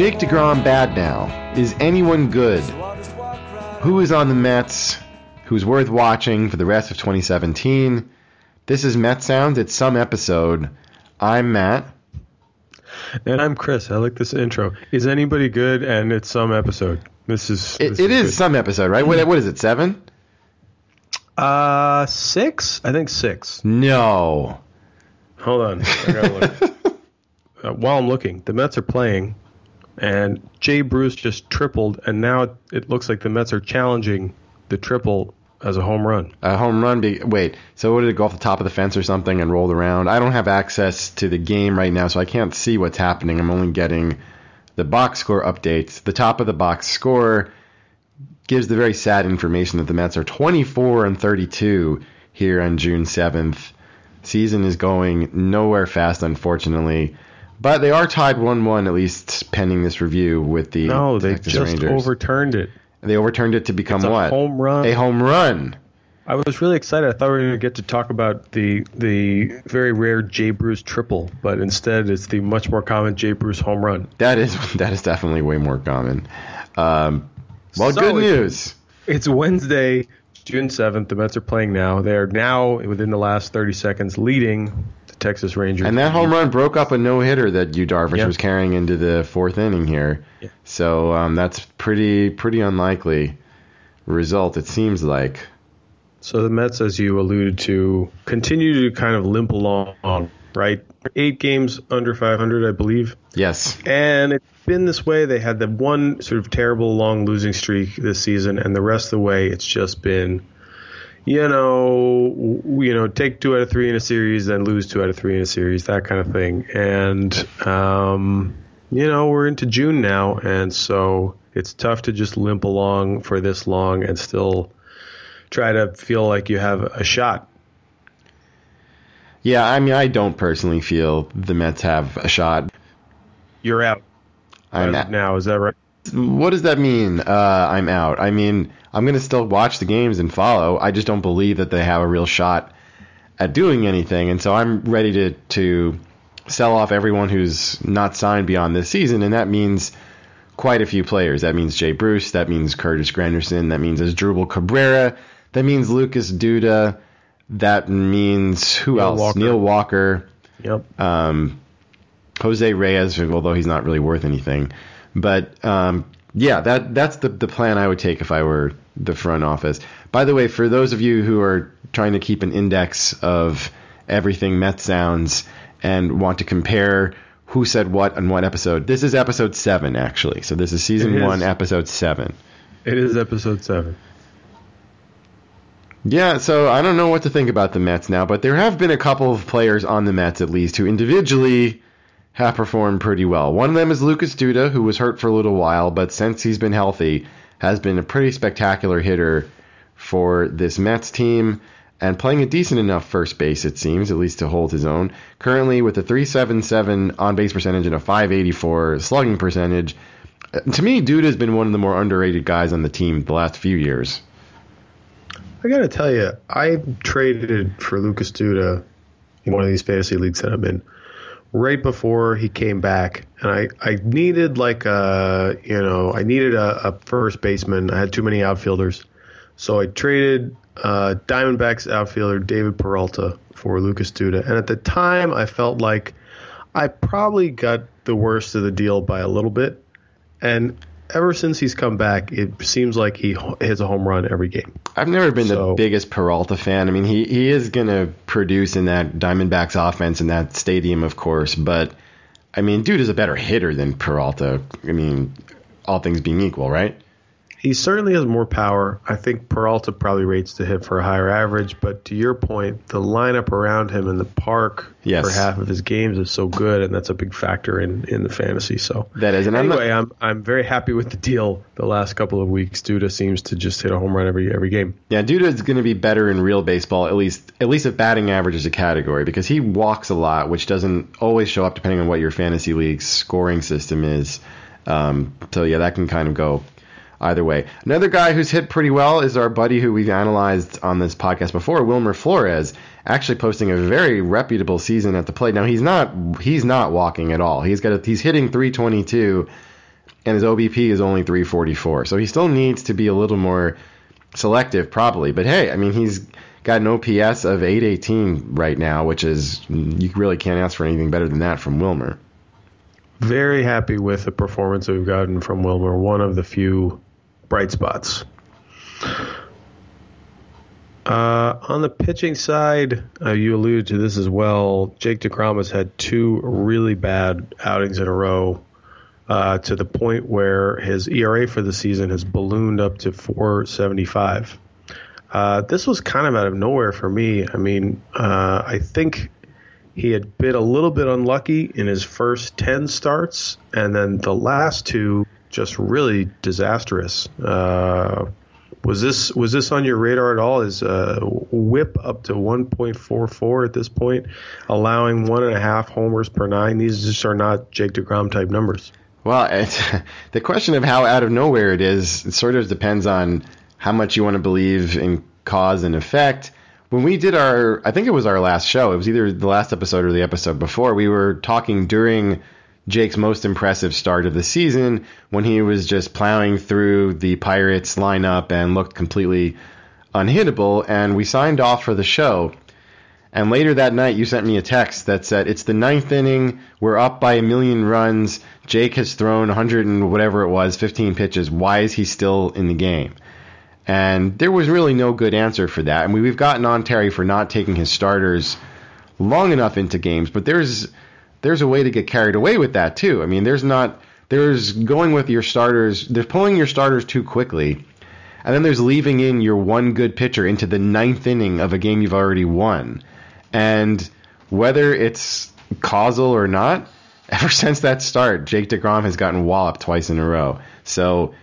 Is Jake DeGrom bad now? Is anyone good? Who is on the Mets? Who's worth watching for the rest of 2017? This is Met Sounds. It's some episode. I'm Matt. And I'm Chris. I like this intro. Is anybody good? And it's some episode. This is. It, it is good. some episode, right? What, what is it? Seven? Uh, six. I think six. No. Hold on. I gotta look. uh, while I'm looking, the Mets are playing, and Jay Bruce just tripled, and now it looks like the Mets are challenging the triple as a home run. A home run. Be- wait. So what did it go off the top of the fence or something and rolled around? I don't have access to the game right now, so I can't see what's happening. I'm only getting the box score updates. The top of the box score gives the very sad information that the Mets are 24 and 32 here on June 7th. Season is going nowhere fast, unfortunately. But they are tied 1 1, at least pending this review, with the No, they Texas just Rangers. overturned it. they overturned it to become It's a what? home run. A home run. I was really excited. I thought we were going to get to talk about the the very rare Jay Bruce triple, but instead it's the much more common Jay Bruce home run. That is that is definitely way more common. Um, well, So good it's- news. It's Wednesday, June 7th. The Mets are playing now. They are now, within the last 30 seconds, leading Texas Rangers. And that home run broke up a no hitter that Yu Darvish Yeah. was carrying into the fourth inning here. Yeah. So um, that's pretty pretty unlikely result. It seems like. So the Mets, as you alluded to, continue to kind of limp along, right? Eight games under 500, I believe. Yes. And it's been this way. They had the one sort of terrible long losing streak this season, and the rest of the way, it's just been, you know, w- you know, take two out of three in a series, then lose two out of three in a series, that kind of thing. And um, you know, we're into June now, and so it's tough to just limp along for this long and still try to feel like you have a shot. Yeah. I mean, I don't personally feel the Mets have a shot. You're out I'm out now. Is that right? What does that mean? Uh, I'm out. I mean, I'm going to still watch the games and follow. I just don't believe that they have a real shot at doing anything, and so I'm ready to to sell off everyone who's not signed beyond this season, and that means quite a few players. That means Jay Bruce. That means Curtis Granderson. That means Asdrubal Cabrera. That means Lucas Duda. That means who Neil else? Walker. Neil Walker. Yep. Um, Jose Reyes, although he's not really worth anything. But um, yeah, that that's the the plan I would take if I were the front office. By the way, for those of you who are trying to keep an index of everything Met sounds and want to compare who said what on what episode, this is episode seven actually. So this is season is. one, episode seven. It is episode seven. Yeah, so I don't know what to think about the Mets now, but there have been a couple of players on the Mets at least who individually have performed pretty well. One of them is Lucas Duda, who was hurt for a little while, but since he's been healthy, has been a pretty spectacular hitter for this Mets team and playing a decent enough first base, it seems, at least to hold his own. Currently with a 377 on base percentage and a 584 slugging percentage. Uh, To me, Duda has been one of the more underrated guys on the team the last few years. I gotta tell you, I traded for Lucas Duda in one of these fantasy leagues that I'm in right before he came back, and I I needed like a you know I needed a, a first baseman. I had too many outfielders, so I traded uh, Diamondbacks outfielder David Peralta for Lucas Duda, and at the time I felt like I probably got the worst of the deal by a little bit, and. Ever since he's come back, it seems like he hits a home run every game. I've never been the biggest Peralta fan. I mean, he, he is going to produce in that Diamondbacks offense in that stadium, of course. But, I mean, dude is a better hitter than Peralta. I mean, all things being equal, right? He certainly has more power. I think Peralta probably rates to hit for a higher average, but to your point, the lineup around him in the park Yes. for half of his games is so good, and that's a big factor in, in the fantasy. So That is. And I'm not- anyway, I'm I'm very happy with the deal. The last couple of weeks, Duda seems to just hit a home run every every game. Yeah, Duda is going to be better in real baseball, at least at least if batting average is a category, because he walks a lot, which doesn't always show up depending on what your fantasy league's scoring system is. Um, so yeah, that can kind of go either way. Another guy who's hit pretty well is our buddy who we've analyzed on this podcast before, Wilmer Flores, actually posting a very reputable season at the plate. Now he's not he's not walking at all. He's got a, he's hitting 322 and his OBP is only 344. So he still needs to be a little more selective probably. But hey, I mean he's got an OPS of 818 right now, which is you really can't ask for anything better than that from Wilmer. Very happy with the performance we've gotten from Wilmer. One of the few bright spots. Uh, on the pitching side, uh, you alluded to this as well. Jake DeGrom has had two really bad outings in a row uh, to the point where his ERA for the season has ballooned up to 475. Uh, this was kind of out of nowhere for me. I mean, uh, I think he had been a little bit unlucky in his first 10 starts, and then the last two just really disastrous. Uh, was this was this on your radar at all? Is uh, WHIP up to 1.44 at this point, allowing one and a half homers per nine? These just are not Jake Degrom type numbers. Well, the question of how out of nowhere it is, it sort of depends on how much you want to believe in cause and effect. When we did our, I think it was our last show. It was either the last episode or the episode before. We were talking during Jake's most impressive start of the season when he was just plowing through the Pirates lineup and looked completely unhittable. And we signed off for the show. And later that night, you sent me a text that said, It's the ninth inning. We're up by a million runs. Jake has thrown 100 and whatever it was, 15 pitches. Why is he still in the game? And there was really no good answer for that. I And we've gotten on Terry for not taking his starters long enough into games, but there's there's a way to get carried away with that too. I mean, there's not there's going with your starters, there's pulling your starters too quickly. And then there's leaving in your one good pitcher into the ninth inning of a game you've already won. And whether it's causal or not, ever since that start, Jake DeGrom has gotten walloped twice in a row. So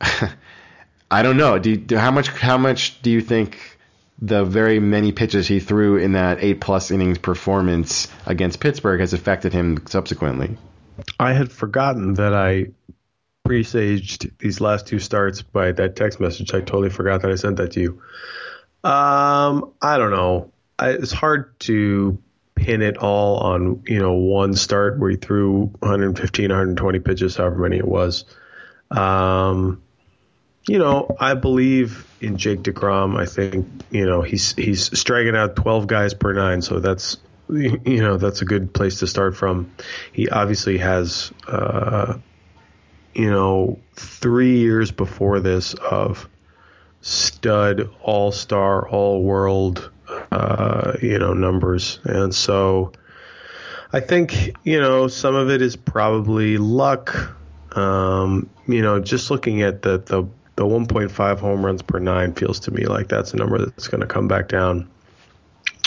I don't know. Do, you, how much how much do you think the very many pitches he threw in that eight plus innings performance against Pittsburgh has affected him subsequently? I had forgotten that I presaged these last two starts by that text message. I totally forgot that I sent that to you. Um, I don't know. I, it's hard to pin it all on you know one start where he threw 115, 120 pitches, however many it was. Um, you know, I believe in Jake Degrom. I think you know he's he's striking out 12 guys per nine, so that's you know that's a good place to start from. He obviously has uh, you know three years before this of stud, all star, all world, uh, you know numbers, and so I think you know some of it is probably luck. Um, you know, just looking at the the the 1.5 home runs per nine feels to me like that's a number that's going to come back down.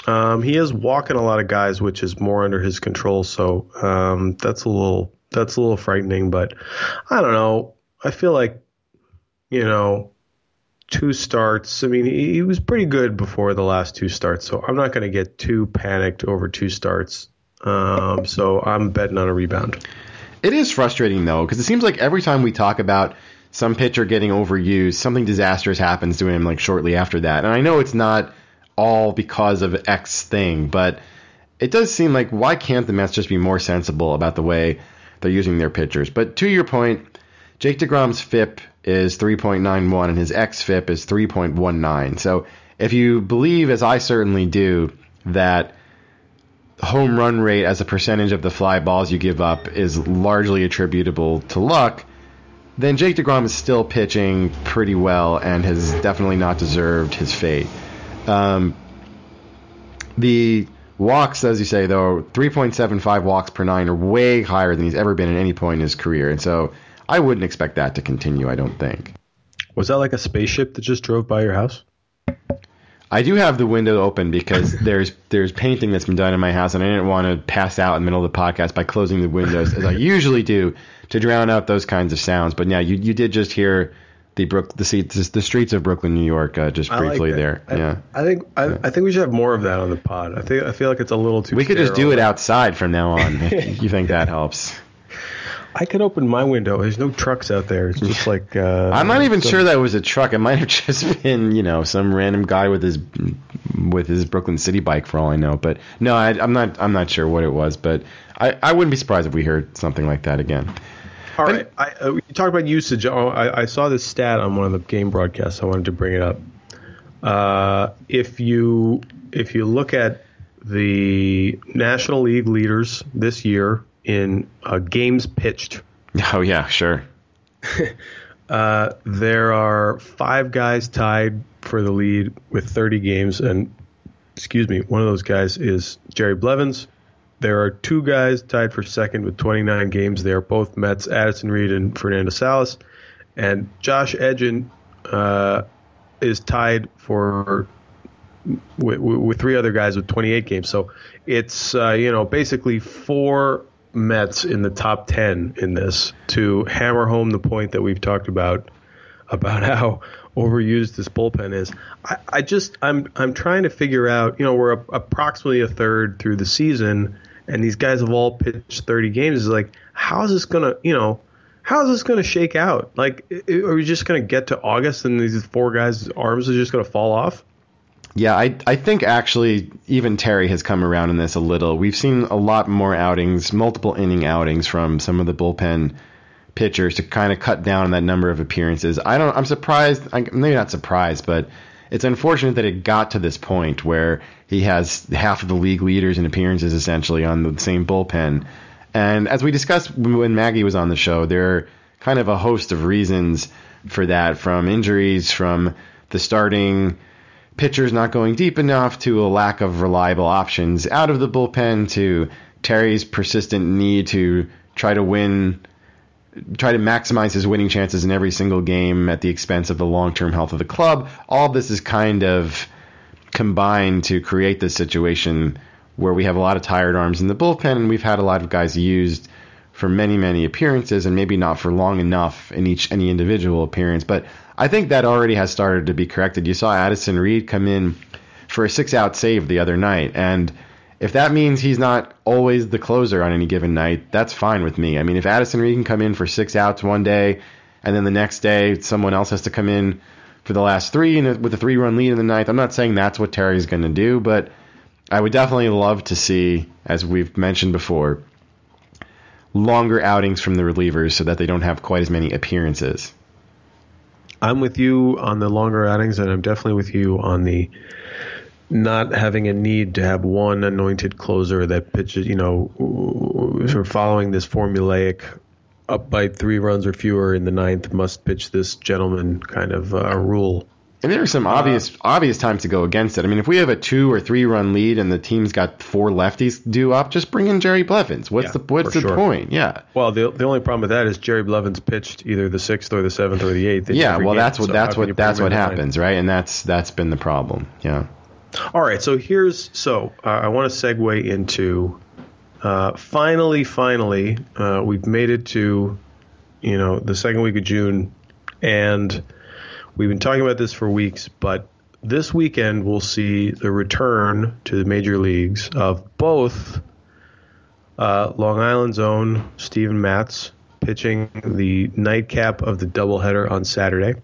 Um, he is walking a lot of guys, which is more under his control, so um, that's a little that's a little frightening. But I don't know. I feel like you know two starts. I mean, he, he was pretty good before the last two starts, so I'm not going to get too panicked over two starts. Um, so I'm betting on a rebound. It is frustrating though, because it seems like every time we talk about some pitcher getting overused, something disastrous happens to him like shortly after that. And I know it's not all because of X thing, but it does seem like why can't the Mets just be more sensible about the way they're using their pitchers? But to your point, Jake DeGrom's FIP is 3.91 and his xFIP is 3.19. So if you believe, as I certainly do, that home run rate as a percentage of the fly balls you give up is largely attributable to luck, then Jake DeGrom is still pitching pretty well and has definitely not deserved his fate. Um, the walks, as you say, though, 3.75 walks per nine are way higher than he's ever been at any point in his career. And so I wouldn't expect that to continue, I don't think. Was that like a spaceship that just drove by your house? I do have the window open because there's there's painting that's been done in my house, and I didn't want to pass out in the middle of the podcast by closing the windows as I usually do to drown out those kinds of sounds. But yeah, you you did just hear the Brook the, the streets of Brooklyn, New York, uh, just briefly like there. I, yeah, I think I, I, think we should have more of that on the pod. I think I feel like it's a little too. We could just do it outside from now on. if you think that helps. I could open my window. There's no trucks out there. It's just like uh, I'm not even some... sure that was a truck. It might have just been you know some random guy with his with his Brooklyn City bike for all I know. But no, I, I'm not. I'm not sure what it was, but I, I wouldn't be surprised if we heard something like that again. All right. I, uh, you talked about usage. Oh, I, I saw this stat on one of the game broadcasts. I wanted to bring it up. Uh, if you if you look at the National League leaders this year in uh, games pitched, Oh yeah, sure. uh, there are five guys tied for the lead with 30 games, and excuse me, one of those guys is Jerry Blevins. There are two guys tied for second with 29 games. They are both Mets, Addison Reed and Fernando Salas. And Josh Edgin uh, is tied for with, with, three other guys with 28 games. So it's uh, you know basically four Mets in the top 10 in this to hammer home the point that we've talked about about how overused this bullpen is. I, I just I'm I'm trying to figure out. You know, we're a, approximately a third through the season, and these guys have all pitched 30 games. Is like, how is this gonna? You know, how is this gonna shake out? Like, are we just gonna get to August and these four guys' arms are just gonna fall off? Yeah, I I think actually even Terry has come around in this a little. We've seen a lot more outings, multiple inning outings from some of the bullpen pitchers to kind of cut down on that number of appearances. I don't. I'm surprised. I'm maybe not surprised, but it's unfortunate that it got to this point where he has half of the league leaders in appearances essentially on the same bullpen. And as we discussed when Maggie was on the show, there are kind of a host of reasons for that, from injuries, from the starting pitchers not going deep enough, to a lack of reliable options out of the bullpen, to Terry's persistent need to try to win try to maximize his winning chances in every single game at the expense of the long term health of the club. All this is kind of combined to create this situation where we have a lot of tired arms in the bullpen, and we've had a lot of guys used for many, many appearances, and maybe not for long enough in each any individual appearance. But I think that already has started to be corrected. You saw Addison Reed come in for a six out save the other night, and if that means he's not always the closer on any given night, that's fine with me. I mean, if Addison Reed can come in for six outs one day, and then the next day someone else has to come in for the last three and with a three run lead in the ninth, I'm not saying that's what Terry's going to do, but I would definitely love to see, as we've mentioned before, longer outings from the relievers so that they don't have quite as many appearances. I'm with you on the longer outings, and I'm definitely with you on the not having a need to have one anointed closer that pitches, you know, sort of following this formulaic up by three runs or fewer in the ninth must pitch this gentleman kind of uh, rule. And there are some obvious uh, obvious times to go against it. I mean, if we have a two or three run lead and the team's got four lefties due up, just bring in Jerry Blevins. What's yeah, the what's the sure. point? Yeah. Well, the the only problem with that is Jerry Blevins pitched either the sixth or the seventh or the eighth. Yeah. Well, game, that's what so that's what that's what happens, right? And that's that's been the problem. Yeah. All right, so here's so uh, I want to segue into uh, finally, finally, uh, we've made it to you know the second week of June, and we've been talking about this for weeks, but this weekend we'll see the return to the major leagues of both uh, Long Island's own Steven Matz pitching the nightcap of the doubleheader on Saturday,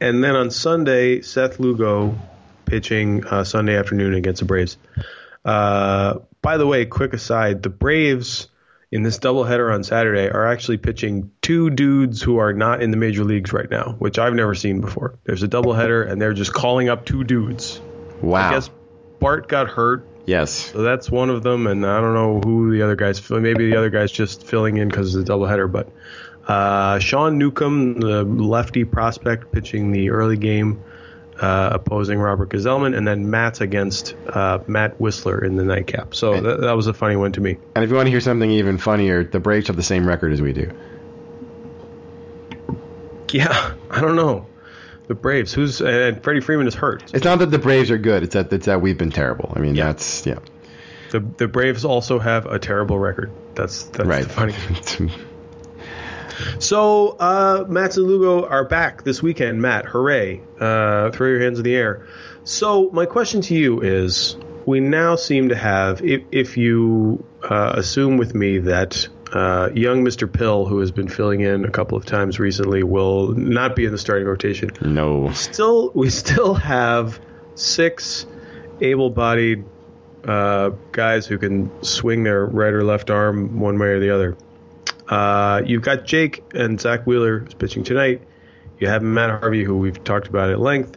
and then on Sunday Seth Lugo pitching uh, Sunday afternoon against the Braves. Uh, by the way, quick aside: the Braves in this doubleheader on Saturday are actually pitching two dudes who are not in the major leagues right now, which I've never seen before. There's a doubleheader, and they're just calling up two dudes. Wow. I guess Bart got hurt. Yes. So that's one of them, and I don't know who the other guys. Maybe the other guy's just filling in because of the doubleheader. But uh, Sean Newcomb, the lefty prospect, pitching the early game uh, opposing Robert Gsellman, and then Matz against uh, Matt Wisler in the nightcap. So that, that was a funny one to me. And if you want to hear something even funnier, the Braves have the same record as we do. Yeah, I don't know. The Braves, who's and Freddie Freeman is hurt. It's not that the Braves are good; it's that it's that we've been terrible. I mean, yeah. that's yeah. The the Braves also have a terrible record. That's that's right. funny. So uh, Matz and Lugo are back this weekend. Matt, hooray! Uh, throw your hands in the air. So my question to you is: We now seem to have, if, if you uh, assume with me that uh, young Mr. Pill, who has been filling in a couple of times recently, will not be in the starting rotation. No. Still, we still have six able-bodied uh, guys who can swing their right or left arm one way or the other. Uh, you've got Jake and Zack Wheeler pitching tonight. You have Matt Harvey, who we've talked about at length,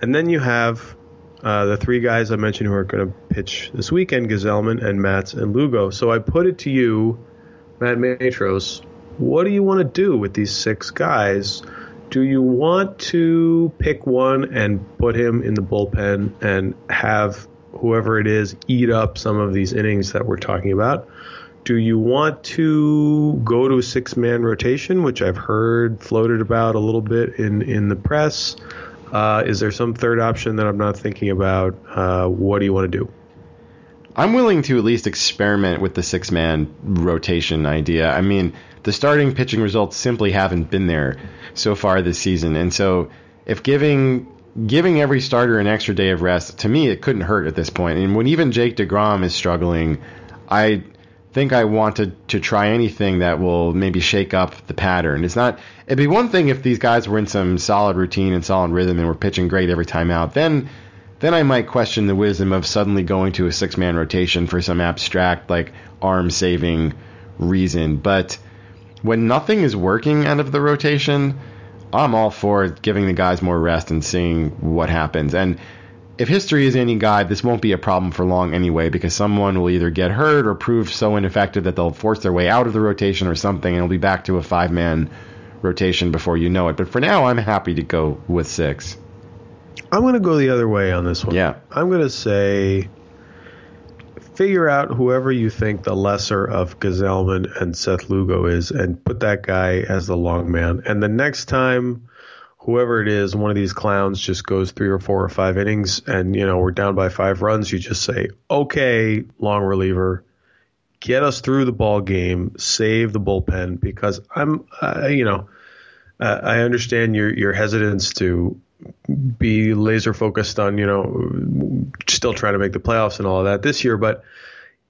and then you have uh, the three guys I mentioned who are going to pitch this weekend: Gsellman and Matz and Lugo. So I put it to you, Matt Matros. What do you want to do with these six guys? Do you want to pick one and put him in the bullpen and have whoever it is eat up some of these innings that we're talking about? Do you want to go to a six man rotation, which I've heard floated about a little bit in, in the press? Uh, is there some third option that I'm not thinking about? Uh, what do you want to do? I'm willing to at least experiment with the six man rotation idea. I mean, the starting pitching results simply haven't been there so far this season. And so if giving giving every starter an extra day of rest, to me it couldn't hurt at this point. And when even Jake DeGrom is struggling, I think I want to, to try anything that will maybe shake up the pattern. It's not it'd be one thing if these guys were in some solid routine and solid rhythm and were pitching great every time out. Then then I might question the wisdom of suddenly going to a six man rotation for some abstract like arm saving reason. But when nothing is working out of the rotation, I'm all for giving the guys more rest and seeing what happens. And if history is any guide, this won't be a problem for long anyway, because someone will either get hurt or prove so ineffective that they'll force their way out of the rotation or something, and it'll be back to a five man rotation before you know it. But for now, I'm happy to go with six. I'm going to go the other way on this one. Yeah. I'm going to say figure out whoever you think the lesser of Gsellman and Seth Lugo is and put that guy as the long man. And the next time whoever it is, one of these clowns just goes three or four or five innings and, you know, we're down by five runs, you just say, okay, long reliever, get us through the ball game, save the bullpen because I'm, uh, you know, uh, I understand your, your hesitance to be laser focused on you know still trying to make the playoffs and all of that this year, but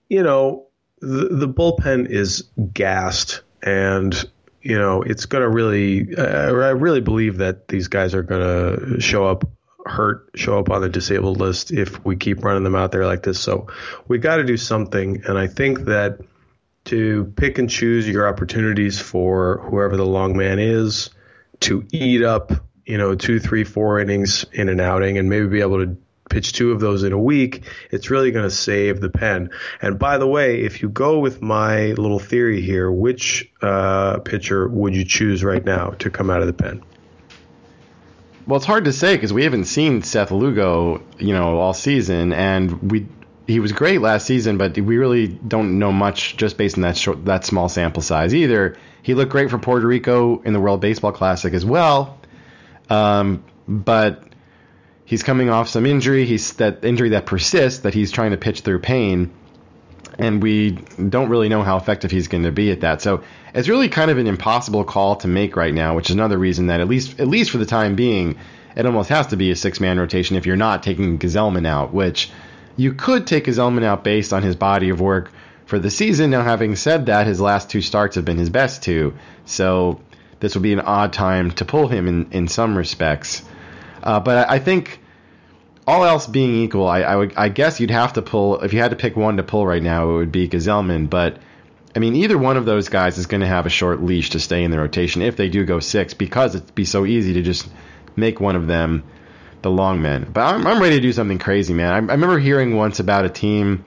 you know the, the bullpen is gassed and you know it's going to really uh, I really believe that these guys are going to show up hurt show up on the disabled list if we keep running them out there like this. So we got to do something and I think that to pick and choose your opportunities for whoever the long man is to eat up you know, two, three, four innings in an outing and maybe be able to pitch two of those in a week, it's really going to save the pen. And by the way, if you go with my little theory here, which uh, pitcher would you choose right now to come out of the pen? Well, it's hard to say because we haven't seen Seth Lugo, you know, all season, and we he was great last season, but we really don't know much just based on that short, that small sample size either. He looked great for Puerto Rico in the World Baseball Classic as well, um, but he's coming off some injury. He's that injury that persists that he's trying to pitch through pain, and we don't really know how effective he's going to be at that. So it's really kind of an impossible call to make right now, which is another reason that at least at least for the time being, it almost has to be a six man rotation if you're not taking Gsellman out, which you could take Gsellman out based on his body of work for the season. Now, having said that, his last two starts have been his best two, so this would be an odd time to pull him in, in some respects. Uh, but I, I, think all else being equal, I, I, would I guess you'd have to pull if you had to pick one to pull right now, it would be Gsellman. But I mean, either one of those guys is going to have a short leash to stay in the rotation if they do go six, because it'd be so easy to just make one of them the long man. But I'm, I'm ready to do something crazy, man. I, I remember hearing once about a team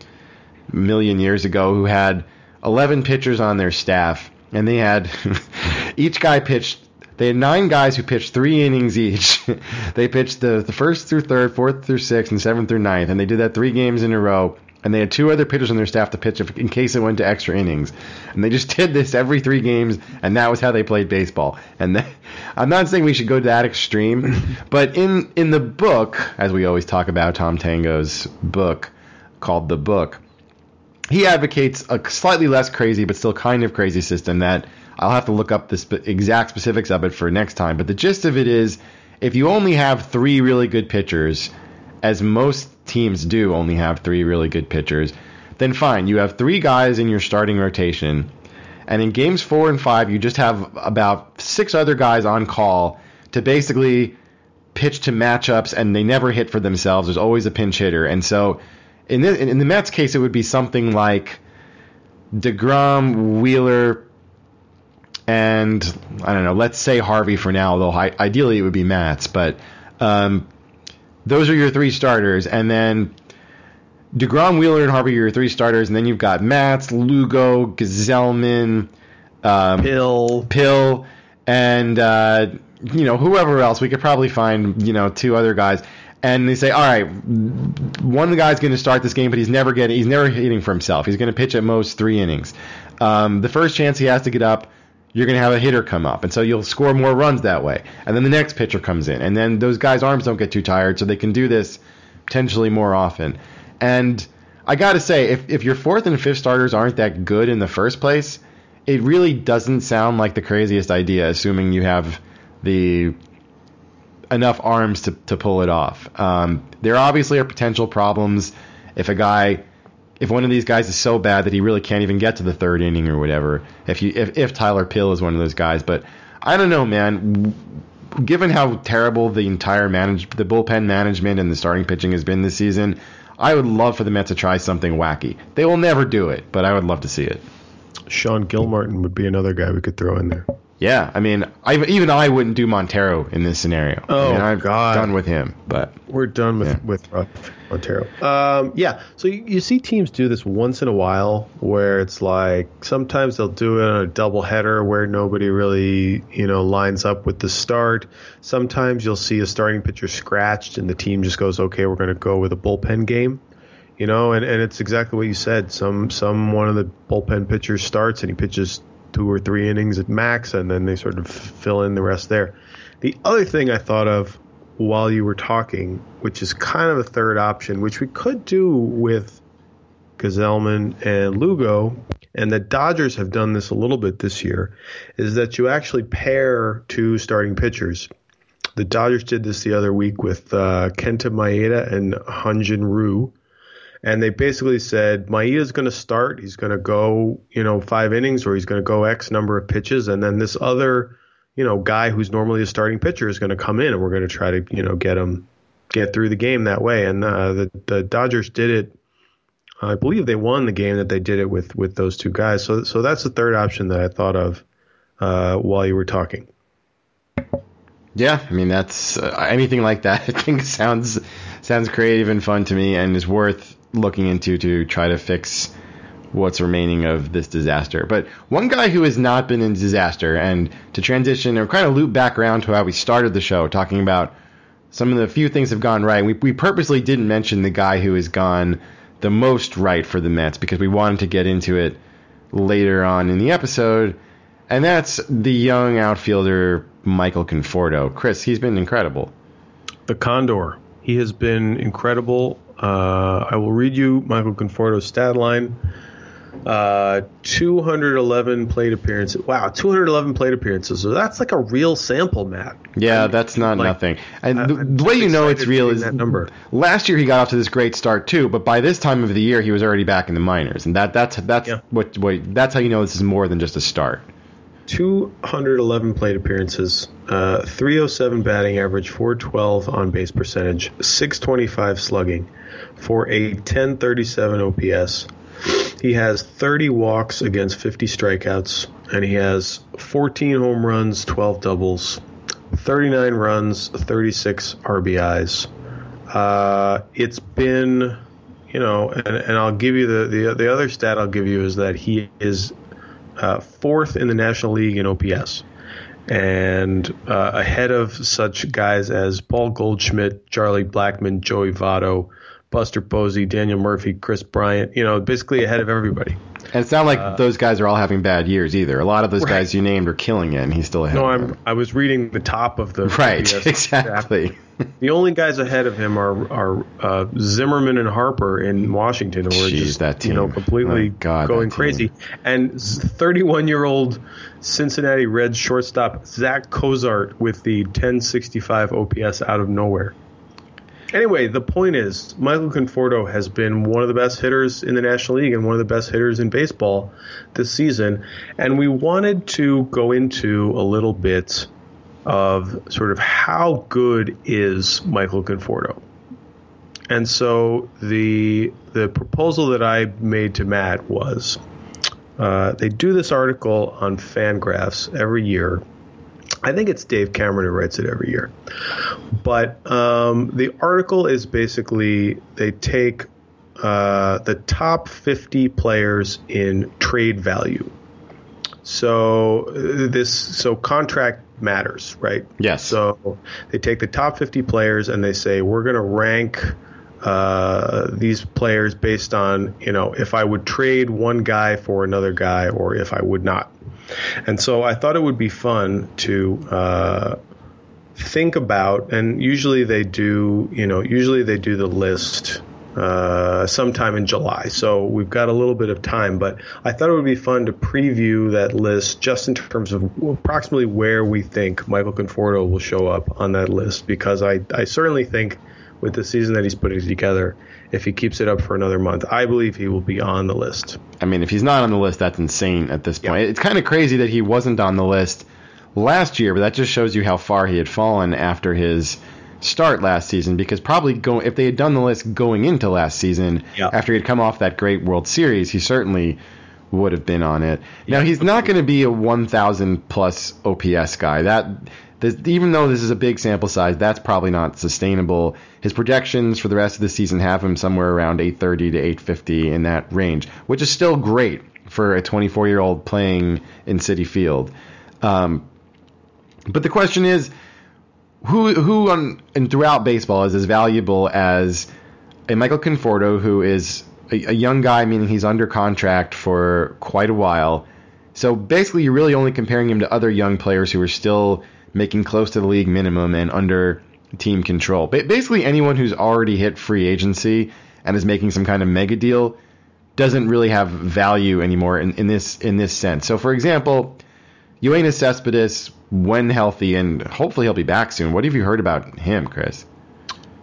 a million years ago who had 11 pitchers on their staff and they had each guy pitched. They had nine guys who pitched three innings each. they pitched the, the first through third, fourth through sixth, and seventh through ninth, and they did that three games in a row. And they had two other pitchers on their staff to pitch if, in case it went to extra innings. And they just did this every three games, and that was how they played baseball. And I'm not saying we should go to that extreme, but in in the book, as we always talk about, Tom Tango's book called The Book he advocates a slightly less crazy but still kind of crazy system that I'll have to look up the spe- exact specifics of it for next time. But the gist of it is if you only have three really good pitchers, as most teams do only have three really good pitchers, then fine. You have three guys in your starting rotation. And in games four and five, you just have about six other guys on call to basically pitch to matchups and they never hit for themselves. There's always a pinch hitter. And so in the, in the Mets case, it would be something like DeGrom, Wheeler, and I don't know, let's say Harvey for now, though ideally it would be Matz. But um, those are your three starters. And then DeGrom, Wheeler, and Harvey are your three starters. And then you've got Matz, Lugo, Gsellman, um, Pill. Pill, and uh, you know whoever else. We could probably find you know two other guys. And they say, all right, one of the guys going to start this game, but he's never getting, he's never hitting for himself. He's going to pitch at most three innings. Um, the first chance he has to get up, you're going to have a hitter come up, and so you'll score more runs that way. And then the next pitcher comes in, and then those guys' arms don't get too tired, so they can do this potentially more often. And I got to say, if if your fourth and fifth starters aren't that good in the first place, it really doesn't sound like the craziest idea, assuming you have the enough arms to, to pull it off. Um, there obviously are potential problems if a guy, if one of these guys is so bad that he really can't even get to the third inning or whatever. If you if, if Tyler Pill is one of those guys, but I don't know, man. Given how terrible the entire manage the bullpen management and the starting pitching has been this season, I would love for the Mets to try something wacky. They will never do it, but I would love to see it. Sean Gilmartin would be another guy we could throw in there. Yeah, I mean, I, even I wouldn't do Montero in this scenario. Oh I mean, I'm God, done with him. But we're done with yeah. with Montero. Um, yeah, so you, you, see teams do this once in a while, where it's like sometimes they'll do it on a double header where nobody really you know lines up with the start. Sometimes you'll see a starting pitcher scratched, and the team just goes, okay, we're going to go with a bullpen game you know, and, and it's exactly what you said. Some some one of the bullpen pitchers starts and he pitches two or three innings at max, and then they sort of fill in the rest there. The other thing I thought of while you were talking, which is kind of a third option, which we could do with Gsellman and Lugo, and the Dodgers have done this a little bit this year, is that you actually pair two starting pitchers. The Dodgers did this the other week with uh, Kenta Maeda and Hyun-jin Ryu and they basically said Maeda's going to start. He's going to go, you know, five innings, or he's going to go X number of pitches, and then this other, you know, guy who's normally a starting pitcher is going to come in, and we're going to try to, you know, get him get through the game that way. And uh, the the Dodgers did it. I believe they won the game that they did it with with those two guys. So so that's the third option that I thought of uh, while you were talking. Yeah, I mean that's uh, anything like that. I think sounds sounds creative and fun to me, and is worth looking into to try to fix what's remaining of this disaster. But one guy who has not been in disaster, and to transition or kind of loop back around to how we started the show, talking about some of the few things have gone right. We, we purposely didn't mention the guy who has gone the most right for the Mets because we wanted to get into it later on in the episode, and that's the young outfielder Michael Conforto. Chris, he's been incredible. The Condor. He has been incredible. Uh, I will read you Michael Conforto's stat line. Uh, 211 plate appearances. Wow, 211 plate appearances. So that's like a real sample, Matt. Yeah, that's not like, nothing. And the, the way you know it's real is that number. Last year he got off to this great start too, but by this time of the year he was already back in the minors, and that that's that's yeah. what, what that's how you know this is more than just a start. 211 plate appearances, uh, 307 batting average, 412 on base percentage, 625 slugging for a 1037 OPS. He has 30 walks against 50 strikeouts, and he has 14 home runs, 12 doubles, 39 runs, 36 RBIs. Uh, it's been, you know, and, and I'll give you the, the the other stat I'll give you is that he is uh, fourth in the National League in OPS, and uh, ahead of such guys as Paul Goldschmidt, Charlie Blackmon, Joey Votto, Buster Posey, Daniel Murphy, Kris Bryant. You know, basically ahead of everybody. And it's not like uh, those guys are all having bad years either. A lot of those right. guys you named are killing it, and he's still ahead. No, I'm. I was reading the top of the right. exactly. the only guys ahead of him are are uh, Zimmerman and Harper in Washington, who are Jeez, just that team. you know completely God, going crazy. And 31 year old Cincinnati Reds shortstop Zach Cozart with the 1065 OPS out of nowhere. Anyway, the point is, Michael Conforto has been one of the best hitters in the National League and one of the best hitters in baseball this season. And we wanted to go into a little bit of sort of how good is Michael Conforto. And so the the proposal that I made to Matt was uh, they do this article on Fangraphs every year. I think it's Dave Cameron who writes it every year. But um, the article is basically they take uh, the top 50 players in trade value. So this so contract matters, right? Yes. So they take the top 50 players and they say we're going to rank uh, these players based on you know if I would trade one guy for another guy or if I would not. And so I thought it would be fun to uh, think about, and usually they do, you know, usually they do the list uh, sometime in July. So we've got a little bit of time, but I thought it would be fun to preview that list just in terms of approximately where we think Michael Conforto will show up on that list, because I, I certainly think with the season that he's putting together, if he keeps it up for another month, I believe he will be on the list. I mean, if he's not on the list, that's insane at this point. Yeah. It's kind of crazy that he wasn't on the list last year, but that just shows you how far he had fallen after his start last season because probably go, if they had done the list going into last season yeah. after he had come off that great World Series, he certainly would have been on it. Yeah. Now he's not going to be a 1000 plus OPS guy. That this, even though this is a big sample size, that's probably not sustainable. His projections for the rest of the season have him somewhere around 830 to 850 in that range, which is still great for a 24 year old playing in Citi Field. Um, but the question is, who who on and throughout baseball is as valuable as a Michael Conforto, who is a, a, young guy, meaning he's under contract for quite a while. So basically, you're really only comparing him to other young players who are still making close to the league minimum and under team control. Ba- basically, anyone who's already hit free agency and is making some kind of mega deal doesn't really have value anymore in, in this in this sense. So, for example, Yoenis Cespedes when healthy, and hopefully he'll be back soon. What have you heard about him, Chris?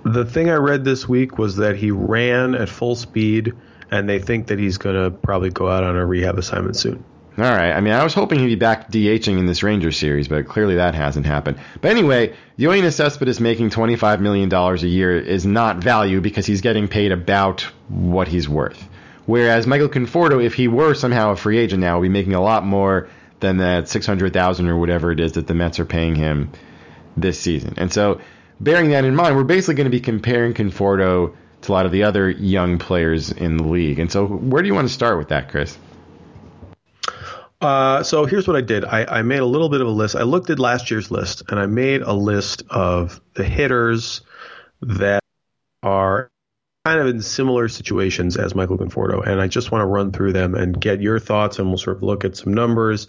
The thing I read this week was that he ran at full speed, and they think that he's going to probably go out on a rehab assignment soon. All right. I mean, I was hoping he'd be back DHing in this Ranger series, but clearly that hasn't happened. But anyway, Yoenis Cespedes making $25 million a year is not value because he's getting paid about what he's worth. Whereas Michael Conforto, if he were somehow a free agent now, would be making a lot more than that 600,000 or whatever it is that the Mets are paying him this season. And so, bearing that in mind, we're basically going to be comparing Conforto to a lot of the other young players in the league. And so, where do you want to start with that, Chris? Uh, so here's what I did. I, I, made a little bit of a list. I looked at last year's list and I made a list of the hitters that are kind of in similar situations as Michael Conforto, and I just want to run through them and get your thoughts, and we'll sort of look at some numbers.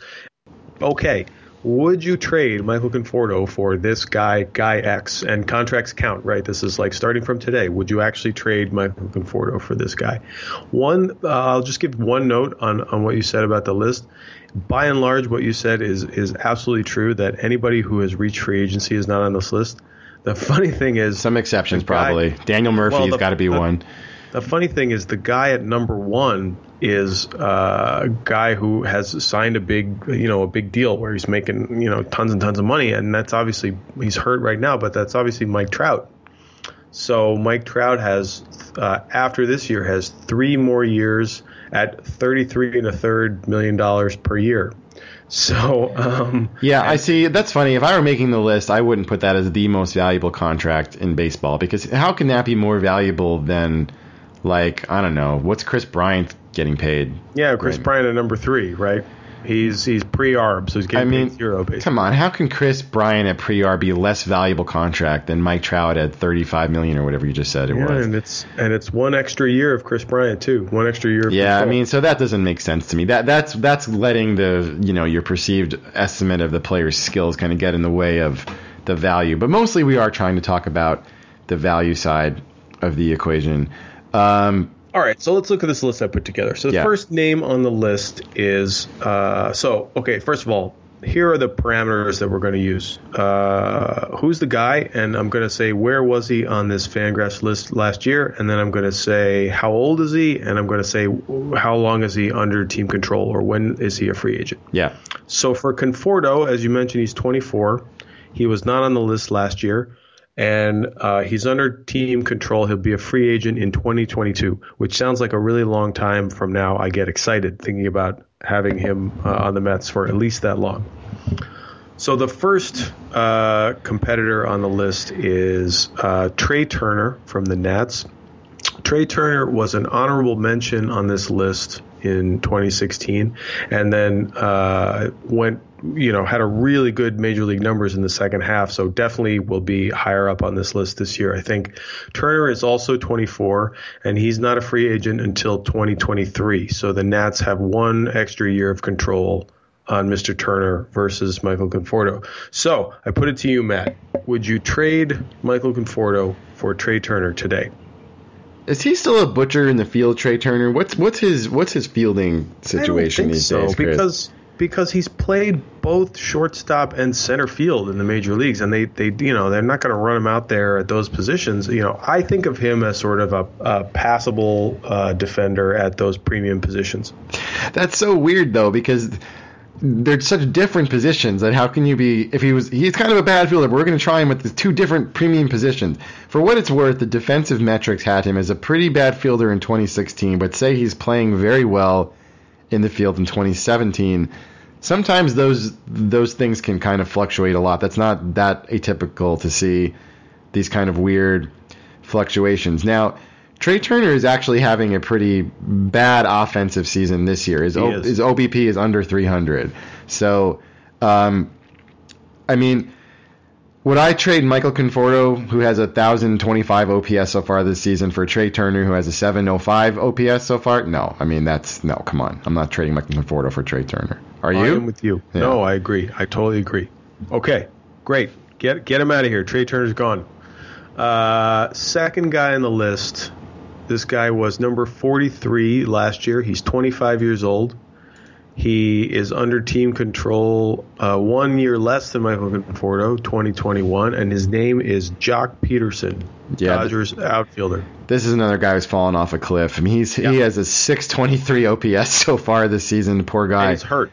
Okay, would you trade Michael Conforto for this guy, guy X, and contracts count, right? This is like starting from today. Would you actually trade Michael Conforto for this guy? One, uh, I'll just give one note on on what you said about the list. By and large, what you said is is absolutely true. That anybody who has reached free agency is not on this list. The funny thing is, some exceptions probably. Daniel Murphy's well, got to be the, one. The funny thing is, the guy at number one is a guy who has signed a big, you know, a big deal where he's making, you know, tons and tons of money, and that's obviously he's hurt right now, but that's obviously Mike Trout. So Mike Trout has, uh, after this year, has three more years at thirty-three and a third million dollars per year. So um, yeah, I see. That's funny. If I were making the list, I wouldn't put that as the most valuable contract in baseball because how can that be more valuable than like I don't know what's Kris Bryant getting paid? Yeah, Chris right? Bryant at number three, right? He's he's pre-arb, so he's getting I mean, zero. Basically. Come on, how can Kris Bryant at pre-arb be a less valuable contract than Mike Trout at thirty-five million or whatever you just said it yeah, was? and it's and it's one extra year of Kris Bryant too. One extra year. yeah. I mean, so that doesn't make sense to me. That that's that's letting the you know your perceived estimate of the player's skills kind of get in the way of the value. But mostly, we are trying to talk about the value side of the equation. Um, all right, so let's look at this list I put together. So the yeah. first name on the list is uh, so okay. First of all, here are the parameters that we're going to use. Uh, who's the guy? And I'm going to say where was he on this Fangraphs list last year? And then I'm going to say how old is he? And I'm going to say how long is he under team control or when is he a free agent? Yeah. So for Conforto, as you mentioned, he's 24. He was not on the list last year, and uh, he's under team control. He'll be a free agent in 2022, which sounds like a really long time from now. I get excited thinking about having him uh, on the Mets for at least that long. So the first uh, competitor on the list is uh, Trea Turner from the Nats. Trea Turner was an honorable mention on this list in 2016, and then uh, went, you know, had a really good major league numbers in the second half. So definitely will be higher up on this list this year. I think Turner is also 24, and he's not a free agent until 2023. So the Nats have one extra year of control on Mr. Turner versus Michael Conforto. So I put it to you, Matt. Would you trade Michael Conforto for Trea Turner today? Is he still a butcher in the field, Trea Turner? What's what's his what's his fielding situation these so, days? Chris? Because because he's played both shortstop and center field in the major leagues, and they they you know they're not going to run him out there at those positions. You know, I think of him as sort of a, a passable uh, defender at those premium positions. That's so weird though because they're such different positions that how can you be if he was he's kind of a bad fielder but we're going to try him with the two different premium positions. For what it's worth the defensive metrics had him as a pretty bad fielder in 2016 but say he's playing very well in the field in 2017 sometimes those those things can kind of fluctuate a lot. That's not that atypical to see these kind of weird fluctuations. Now Trea Turner is actually having a pretty bad offensive season this year. His, o- his OBP is under 300. So, um, I mean, would I trade Michael Conforto, who has a 1,025 OPS so far this season, for Trea Turner, who has a 705 OPS so far? No. I mean, that's no. Come on, I'm not trading Michael Conforto for Trea Turner. Are you? I am with you. Yeah. No, I agree. I totally agree. Okay, great. Get get him out of here. Trea Turner's gone. Uh, second guy on the list this guy was number 43 last year. He's 25 years old. He is under team control uh, one year less than Michael Conforto, 2021, and his name is Joc Pederson, yeah, Dodgers th- outfielder. This is another guy who's fallen off a cliff. I mean, he's yeah. he has a 623 OPS so far this season. Poor guy. And he's hurt.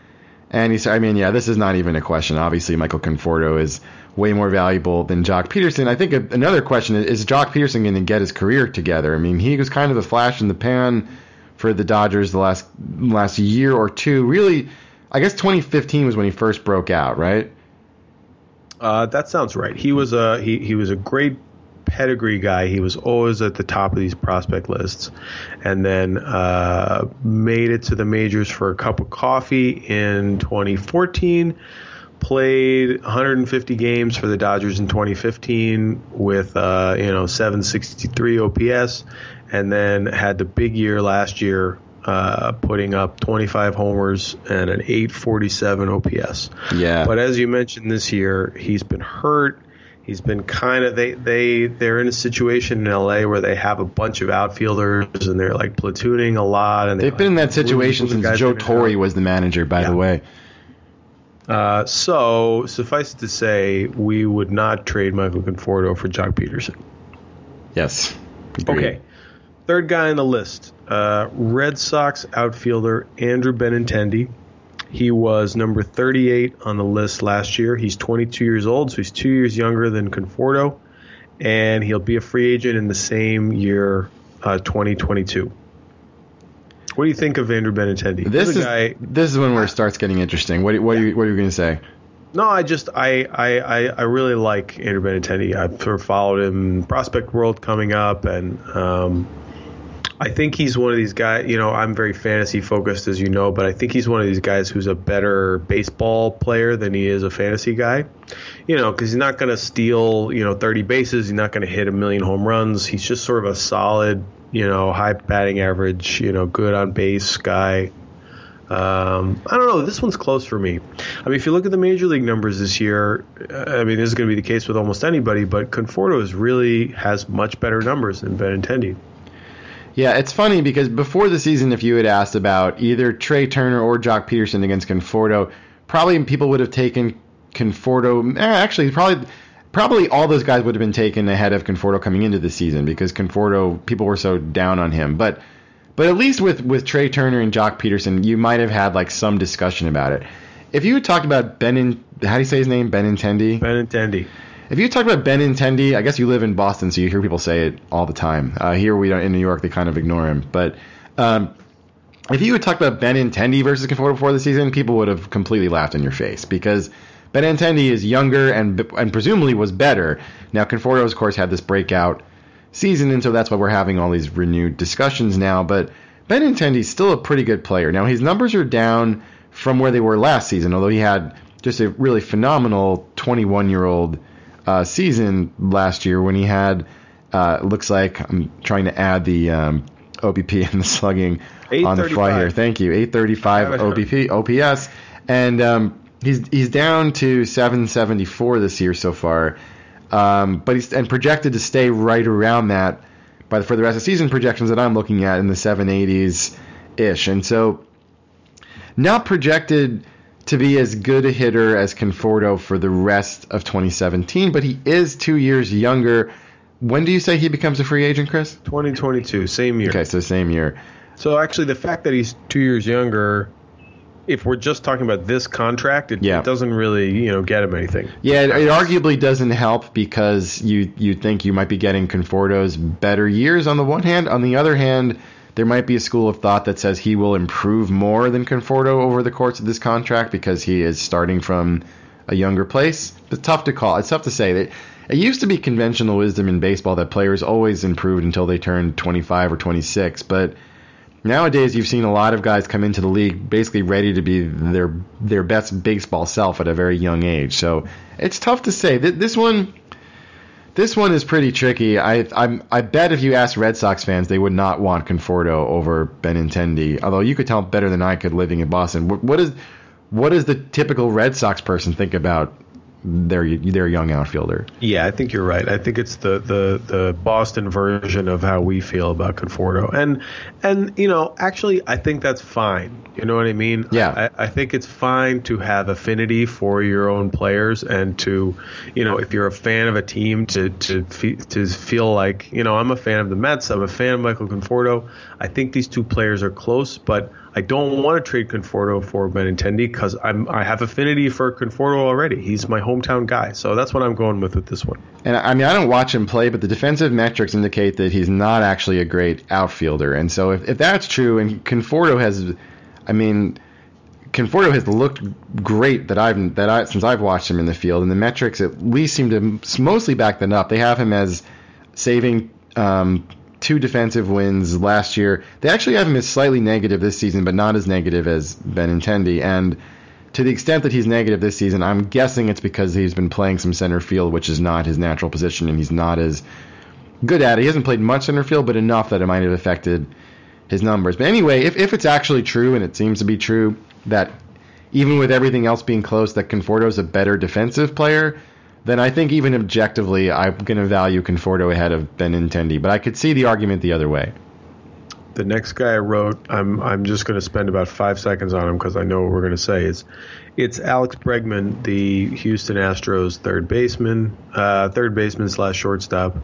And he's, I mean, yeah, this is not even a question. Obviously, Michael Conforto is way more valuable than Joc Pederson. I think a, another question is, is Joc Pederson going to get his career together? I mean, he was kind of a flash in the pan for the Dodgers the last last year or two. Really, I guess 2015 was when he first broke out, right? Uh, that sounds right. He was a he, he was a great pedigree guy. He was always at the top of these prospect lists, and then uh, made it to the majors for a cup of coffee in 2014 played 150 games for the Dodgers in 2015 with uh, you know 763 OPS, and then had the big year last year, uh, putting up 25 homers and an 847 OPS. Yeah. But as you mentioned this year, he's been hurt. He's been kind of they they they're in a situation in LA where they have a bunch of outfielders and they're like platooning a lot and they've been like, in that situation since Joe Torre was the manager. By yeah. the way. Uh, so suffice it to say, we would not trade Michael Conforto for Joc Pederson. Yes. Agreed. Okay. Third guy on the list, uh, Red Sox outfielder Andrew Benintendi. He was number 38 on the list last year. He's 22 years old, so he's two years younger than Conforto, and he'll be a free agent in the same year, uh, 2022. What do you think of Andrew Benintendi? This is guy, this is when where it starts getting interesting. What what, yeah. are you, what are you going to say? No, I just I, I, I really like Andrew Benintendi. I've sort of followed him Prospect World coming up, and um, I think he's one of these guys. You know, I'm very fantasy focused, as you know, but I think he's one of these guys who's a better baseball player than he is a fantasy guy. You know, because he's not going to steal you know 30 bases, he's not going to hit a million home runs. He's just sort of a solid you know, high batting average, you know, good on base guy. Um, I don't know. This one's close for me. I mean, if you look at the major league numbers this year, I mean, this is going to be the case with almost anybody, but Conforto is really has much better numbers than Benintendi. Yeah, it's funny because before the season, if you had asked about either Trea Turner or Joc Pederson against Conforto, probably people would have taken Conforto. Eh, actually, probably probably all those guys would have been taken ahead of Conforto coming into the season because Conforto people were so down on him. But but at least with with Trea Turner and Joc Pederson, you might have had like some discussion about it. if you had talked about Ben, how do you say his name? Benintendi. Benintendi. If you talk about Benintendi, I guess you live in Boston, so you hear people say it all the time. Uh, here we don't in New York, they kind of ignore him. But um, if you had talked about Benintendi versus Conforto before the season, people would have completely laughed in your face because Benintendi is younger and and presumably was better. Now Conforto, of course, had this breakout season, and so that's why we're having all these renewed discussions now. But Benintendi's still a pretty good player. Now his numbers are down from where they were last season, although he had just a really phenomenal 21 year old uh, season last year when he had uh, looks like I'm trying to add the um, OBP and the slugging on the fly here. Thank you, 835 OBP OPS, and um, he's he's down to 774 this year so far, um, but he's and projected to stay right around that by the, for the rest of the season projections that I'm looking at in the 780s ish, and so not projected to be as good a hitter as Conforto for the rest of 2017, but he is two years younger. When do you say he becomes a free agent, Chris? 2022, same year. Okay, so same year. So actually, the fact that he's two years younger, if we're just talking about this contract, it, Yeah. it doesn't really you know get him anything. Yeah, it, it arguably doesn't help because you you think you might be getting Conforto's better years on the one hand. On the other hand, there might be a school of thought that says he will improve more than Conforto over the course of this contract because he is starting from a younger place. It's tough to call. It's tough to say. That it used to be conventional wisdom in baseball that players always improved until they turned 25 or 26, but nowadays you've seen a lot of guys come into the league basically ready to be their their best baseball self at a very young age. So it's tough to say. Th- This one, this one is pretty tricky. I I'm, I bet if you ask Red Sox fans, they would not want Conforto over Benintendi. Although you could tell better than I could living in Boston. What, what is what does the typical Red Sox person think about their their young outfielder? Yeah, I think you're right. I think it's the, the, the Boston version of how we feel about Conforto, and and you know, actually, I think that's fine. You know what I mean? Yeah. I, I think it's fine to have affinity for your own players, and to, you know, if you're a fan of a team, to to fe- to feel like, you know, I'm a fan of the Mets. I'm a fan of Michael Conforto. I think these two players are close, but I don't want to trade Conforto for Benintendi because I'm I have affinity for Conforto already. He's my hometown guy, so that's what I'm going with with this one. And I mean, I don't watch him play, but the defensive metrics indicate that he's not actually a great outfielder. And so, if, if that's true, and Conforto has, I mean, Conforto has looked great that I've that I since I've watched him in the field, and the metrics at least seem to mostly back that up. They have him as saving um, two defensive wins last year. They actually have him as slightly negative this season, but not as negative as Benintendi. And to the extent that he's negative this season, I'm guessing it's because he's been playing some center field, which is not his natural position, and he's not as good at it. He hasn't played much center field, but enough that it might have affected his numbers. But anyway, if, if it's actually true, and it seems to be true, that even with everything else being close, that Conforto's a better defensive player, then I think even objectively, I'm going to value Conforto ahead of Benintendi. But I could see the argument the other way. The next guy I wrote, I'm I'm just going to spend about five seconds on him because I know what we're going to say. Is it's Alex Bregman, the Houston Astros third baseman, uh, third baseman slash shortstop.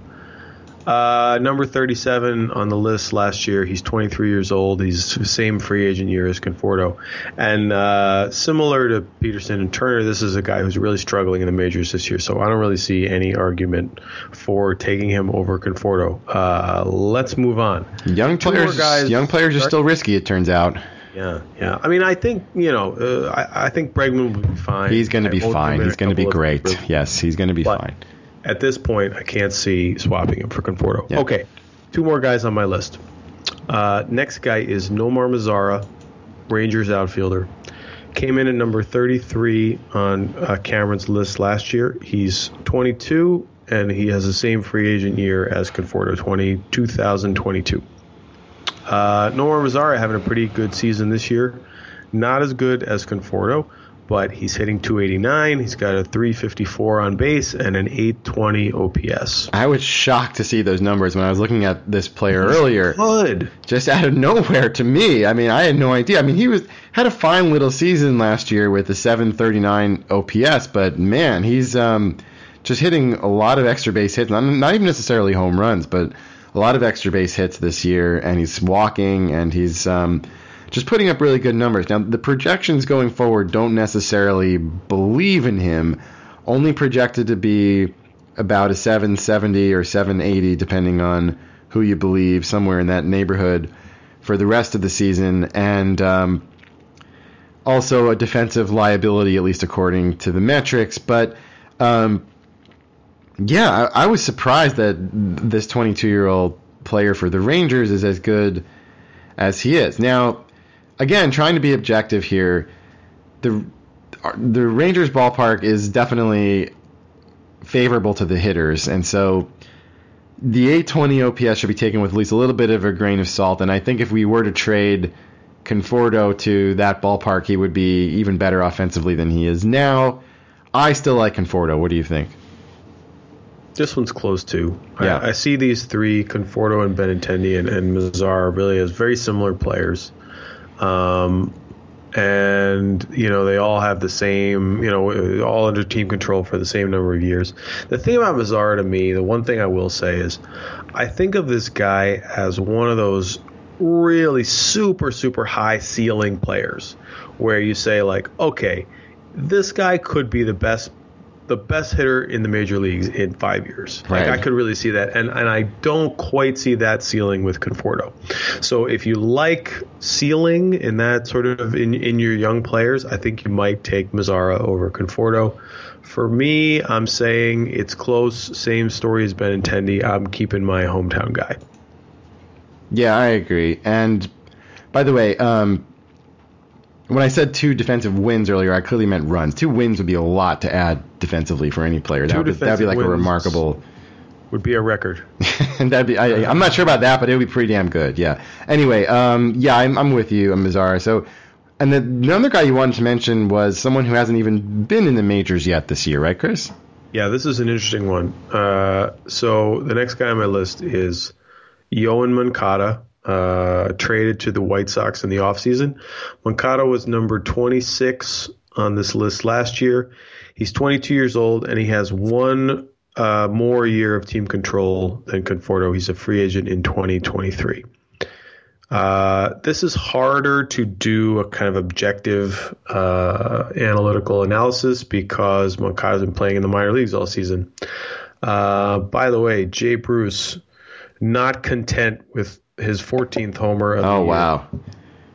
Uh, number 37 on the list last year. He's 23 years old. He's the same free agent year as Conforto. And uh, similar to Pederson and Turner, this is a guy who's really struggling in the majors this year. So I don't really see any argument for taking him over Conforto. Uh, let's move on. Young players, guys- young players are still risky. It turns out Yeah, yeah. I mean, I think you know, uh, I, I think Bregman will be fine. he's going to be fine. He's going to be great. Yes, he's going to be But- fine. At this point, I can't see swapping him for Conforto. Yeah. Okay, two more guys on my list. Uh, next guy is Nomar Mazara, Rangers outfielder. Came in at number 33 on uh, Cameron's list last year. He's 22 and he has the same free agent year as Conforto, 20, 2022. Uh, Nomar Mazara having a pretty good season this year. Not as good as Conforto, but he's hitting 289. He's got a 354 on base and an 820 OPS. I was shocked to see those numbers when I was looking at this player earlier. Good. just out of nowhere to me. I mean, I had no idea. I mean, he was had a fine little season last year with a 739 OPS, but man, he's um, just hitting a lot of extra base hits. Not, not even necessarily home runs, but a lot of extra base hits this year. And he's walking, and he's um, just putting up really good numbers. Now, the projections going forward don't necessarily believe in him, only projected to be about a 770 or 780, depending on who you believe, somewhere in that neighborhood for the rest of the season. And um, also a defensive liability, at least according to the metrics. But um, yeah, I, I, was surprised that this 22 year old player for the Rangers is as good as he is. Now, again, trying to be objective here, the uh, the Rangers ballpark is definitely favorable to the hitters, and so the 820 OPS should be taken with at least a little bit of a grain of salt. And I think if we were to trade Conforto to that ballpark, he would be even better offensively than he is now. I still like Conforto. What do you think? This one's close too. Yeah. I, I see these three, Conforto and Benintendi and, and Mazar, really as very similar players. Um, and you know they all have the same you know all under team control for the same number of years. The thing about Mazara to me the one thing i will say is i think of this guy as one of those really super super high ceiling players where you say like okay this guy could be the best the best hitter in the major leagues in five years. Right. Like I could really see that, and and I don't quite see that ceiling with Conforto. So if you like ceiling in that sort of in in your young players, I think you might take Mazara over Conforto. For me, I'm saying it's close. Same story as Benintendi. I'm keeping my hometown guy. Yeah, I agree. And by the way, um, when I said two defensive wins earlier, I clearly meant runs. Two wins would be a lot to add defensively for any player. That would, that'd be like a remarkable. Would be a record. and that'd be. I, am not sure about that, but it would be pretty damn good. Yeah. Anyway, um, yeah, I'm, I'm with you, Mazara. So, and the, the other guy you wanted to mention was someone who hasn't even been in the majors yet this year, right, Chris? Yeah, this is an interesting one. Uh, so the next guy on my list is Yoan Moncada uh, traded to the White Sox in the offseason. Moncada was number 26 on this list last year. He's 22 years old and he has one uh, more year of team control than Conforto. He's a free agent in 2023. Uh, this is harder to do a kind of objective uh, analytical analysis because Moncada's been playing in the minor leagues all season. Uh, by the way, Jay Bruce, not content with his 14th homer. Of oh wow!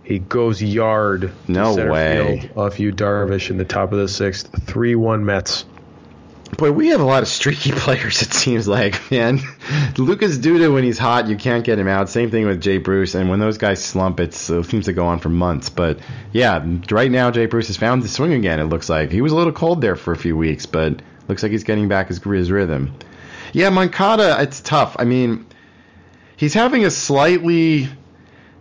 He goes yard. No way. Field off Yu, Darvish in the top of the sixth. Three one Mets. Boy, we have a lot of streaky players. It seems like, man. Lucas Duda, when he's hot, you can't get him out. Same thing with Jay Bruce, and when those guys slump, it uh, seems to go on for months. But yeah, right now Jay Bruce has found the swing again. It looks like he was a little cold there for a few weeks, but looks like he's getting back his, his rhythm. Yeah, Moncada, it's tough. I mean, he's having a slightly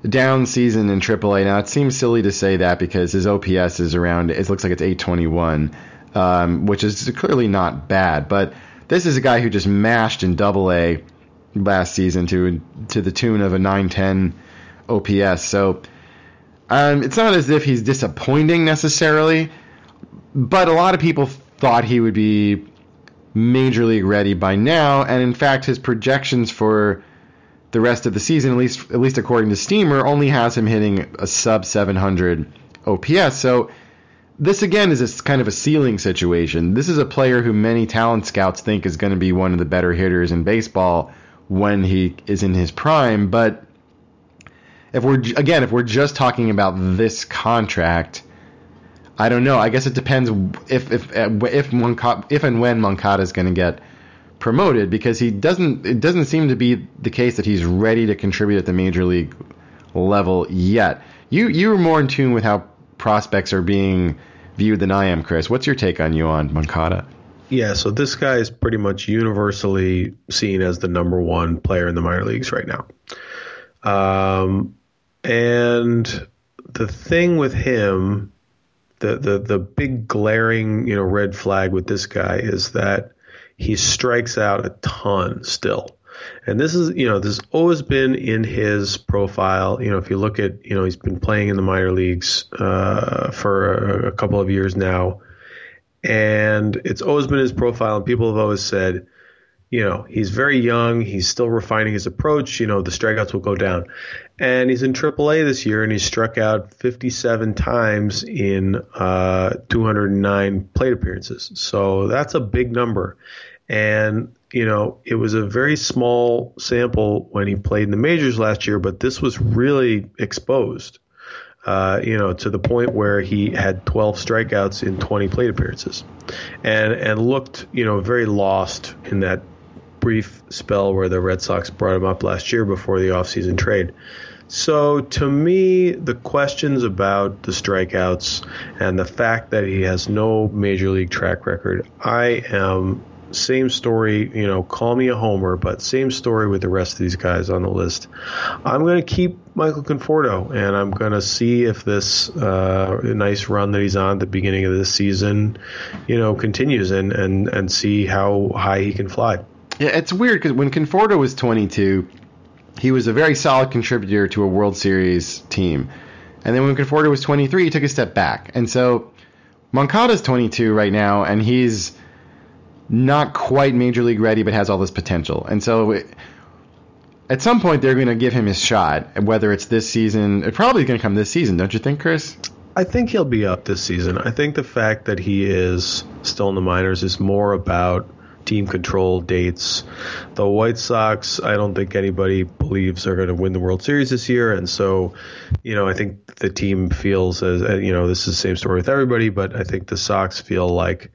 down season in AAA. Now it seems silly to say that because his OPS is around. It looks like it's 821, um, which is clearly not bad. But this is a guy who just mashed in AA last season to to the tune of a 910 OPS. So um, it's not as if he's disappointing necessarily, but a lot of people thought he would be major league ready by now, and in fact his projections for the rest of the season, at least at least according to Steamer, only has him hitting a sub 700 OPS. So this again is a kind of a ceiling situation. This is a player who many talent scouts think is going to be one of the better hitters in baseball when he is in his prime. But if we're again, if we're just talking about this contract, I don't know. I guess it depends if if uh, if if and when Moncada is going to get promoted because he doesn't it doesn't seem to be the case that he's ready to contribute at the major league level yet. You you are more in tune with how prospects are being viewed than I am, Chris. What's your take on Yoan Moncada? Yeah, so this guy is pretty much universally seen as the number one player in the minor leagues right now. Um, and the thing with him, the, the the big glaring you know red flag with this guy is that he strikes out a ton still. And this is, you know, this has always been in his profile. You know, if you look at, you know, he's been playing in the minor leagues uh, for a, a couple of years now. And it's always been his profile. And people have always said, you know, he's very young. He's still refining his approach. You know, the strikeouts will go down. And he's in AAA this year, and he struck out 57 times in uh, 209 plate appearances. So that's a big number. And, you know, it was a very small sample when he played in the majors last year, but this was really exposed. Uh, you know, to the point where he had 12 strikeouts in 20 plate appearances, and and looked, you know, very lost in that brief spell where the Red Sox brought him up last year before the offseason trade. So to me, the questions about the strikeouts and the fact that he has no major league track record, I am same story, you know, call me a homer, but same story with the rest of these guys on the list. I'm going to keep Michael Conforto, and I'm going to see if this uh, nice run that he's on at the beginning of this season, you know, continues and, and, and see how high he can fly. Yeah, it's weird because when Conforto was 22, he was a very solid contributor to a World Series team. And then when Conforto was 23, he took a step back. And so Moncada's 22 right now, and he's not quite major league ready, but has all this potential. And so it, at some point, they're going to give him his shot, whether it's this season. It probably going to come this season, don't you think, Chris? I think he'll be up this season. I think the fact that he is still in the minors is more about team control dates. The White Sox, I don't think anybody believes are going to win the World Series this year, and so, you know, I think the team feels as you know this is the same story with everybody, but I think the Sox feel like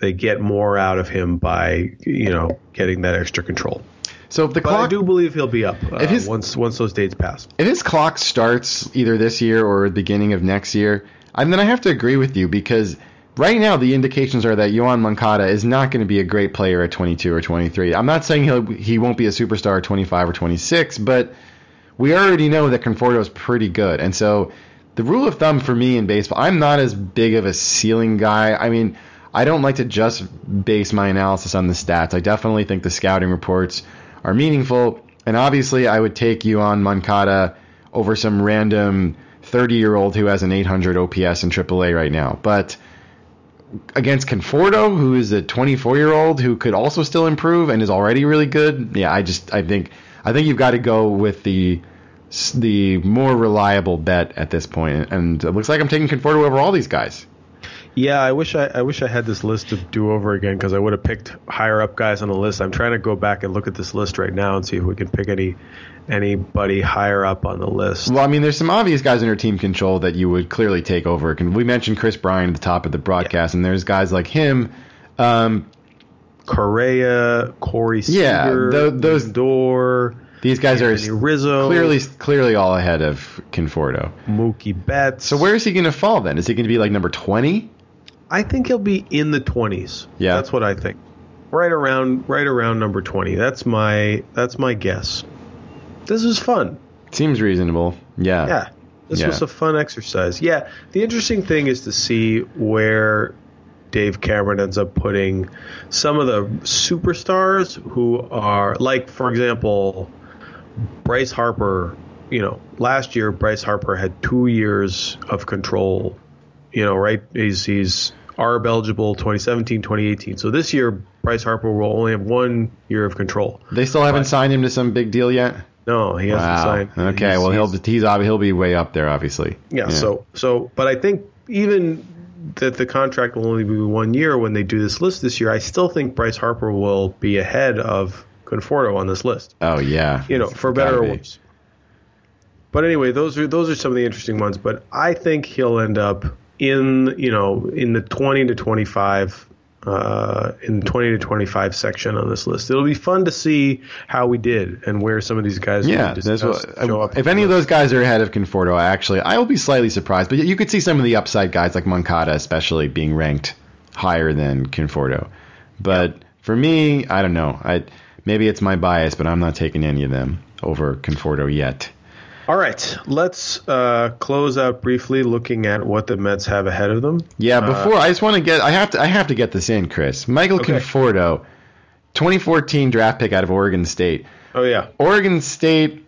they get more out of him by you know getting that extra control. So if the But clock, I do believe he'll be up uh, his- once once those dates pass. if his clock starts either this year or beginning of next year, and then I have to agree with you because right now the indications are that Yoan Moncada is not going to be a great player at 22 or 23. I'm not saying he'll he won't be a superstar at 25 or 26, but we already know that Conforto is pretty good, and so the rule of thumb for me in baseball, I'm not as big of a ceiling guy. I mean. I don't like to just base my analysis on the stats. I definitely think the scouting reports are meaningful, and obviously, I would take Yoan Moncada over some random 30 year old who has an 800 OPS in AAA right now. But against Conforto, who is a 24 year old who could also still improve and is already really good, yeah, I just I think I think you've got to go with the the more reliable bet at this point. and it looks like I'm taking Conforto over all these guys. Yeah, I wish I, I wish I had this list to do over again because I would have picked higher up guys on the list. I'm trying to go back and look at this list right now and see if we can pick any anybody higher up on the list. Well, I mean, there's some obvious guys under team control that you would clearly take over. We mentioned Kris Bryant at the top of the broadcast, and there's guys like him. Um, Correa, Corey Yeah, Seager, those- Door, these guys Anthony are Rizzo, clearly clearly all ahead of Conforto. Mookie Betts. So where is he going to fall then? Is he going to be like number 20? I think he'll be in the twenties. Yeah. that's what I think. Right around, right around number twenty. That's my that's my guess. This is fun. Seems reasonable. Yeah. Yeah, this Yeah. was a fun exercise. Yeah, the interesting thing is to see where Dave Cameron ends up putting some of the superstars who are like, for example, Bryce Harper. You know, last year Bryce Harper had two years of control. You know, right? He's he's ARB eligible 2017, 2018. So this year Bryce Harper will only have one year of control. They still haven't signed him to some big deal yet. No, he hasn't Wow. signed. Okay. He's- well, he'll he's- he's he'll be way up there, obviously. Yeah, So so, but I think even that the contract will only be one year when they do this list this year. I still think Bryce Harper will be ahead of Conforto on this list. Oh yeah. You know, for better or be. worse. But anyway, those are those are some of the interesting ones. But I think he'll end up in you know in the twenty to twenty five. Uh, in the 20 to 25 section on this list. It'll be fun to see how we did and where some of these guys Yeah, that's what, show up. if any of those guys are ahead of Conforto, I actually I will be slightly surprised. But you could see some of the upside guys like Moncada, especially being ranked higher than Conforto. But for me, I don't know. I maybe it's my bias, but I'm not taking any of them over Conforto yet. All right, let's uh, close out briefly looking at what the Mets have ahead of them. Yeah, before I just want to get I have to I have to get this in, Chris. Michael Okay. Conforto, 2014 draft pick out of Oregon State. Oh yeah, Oregon State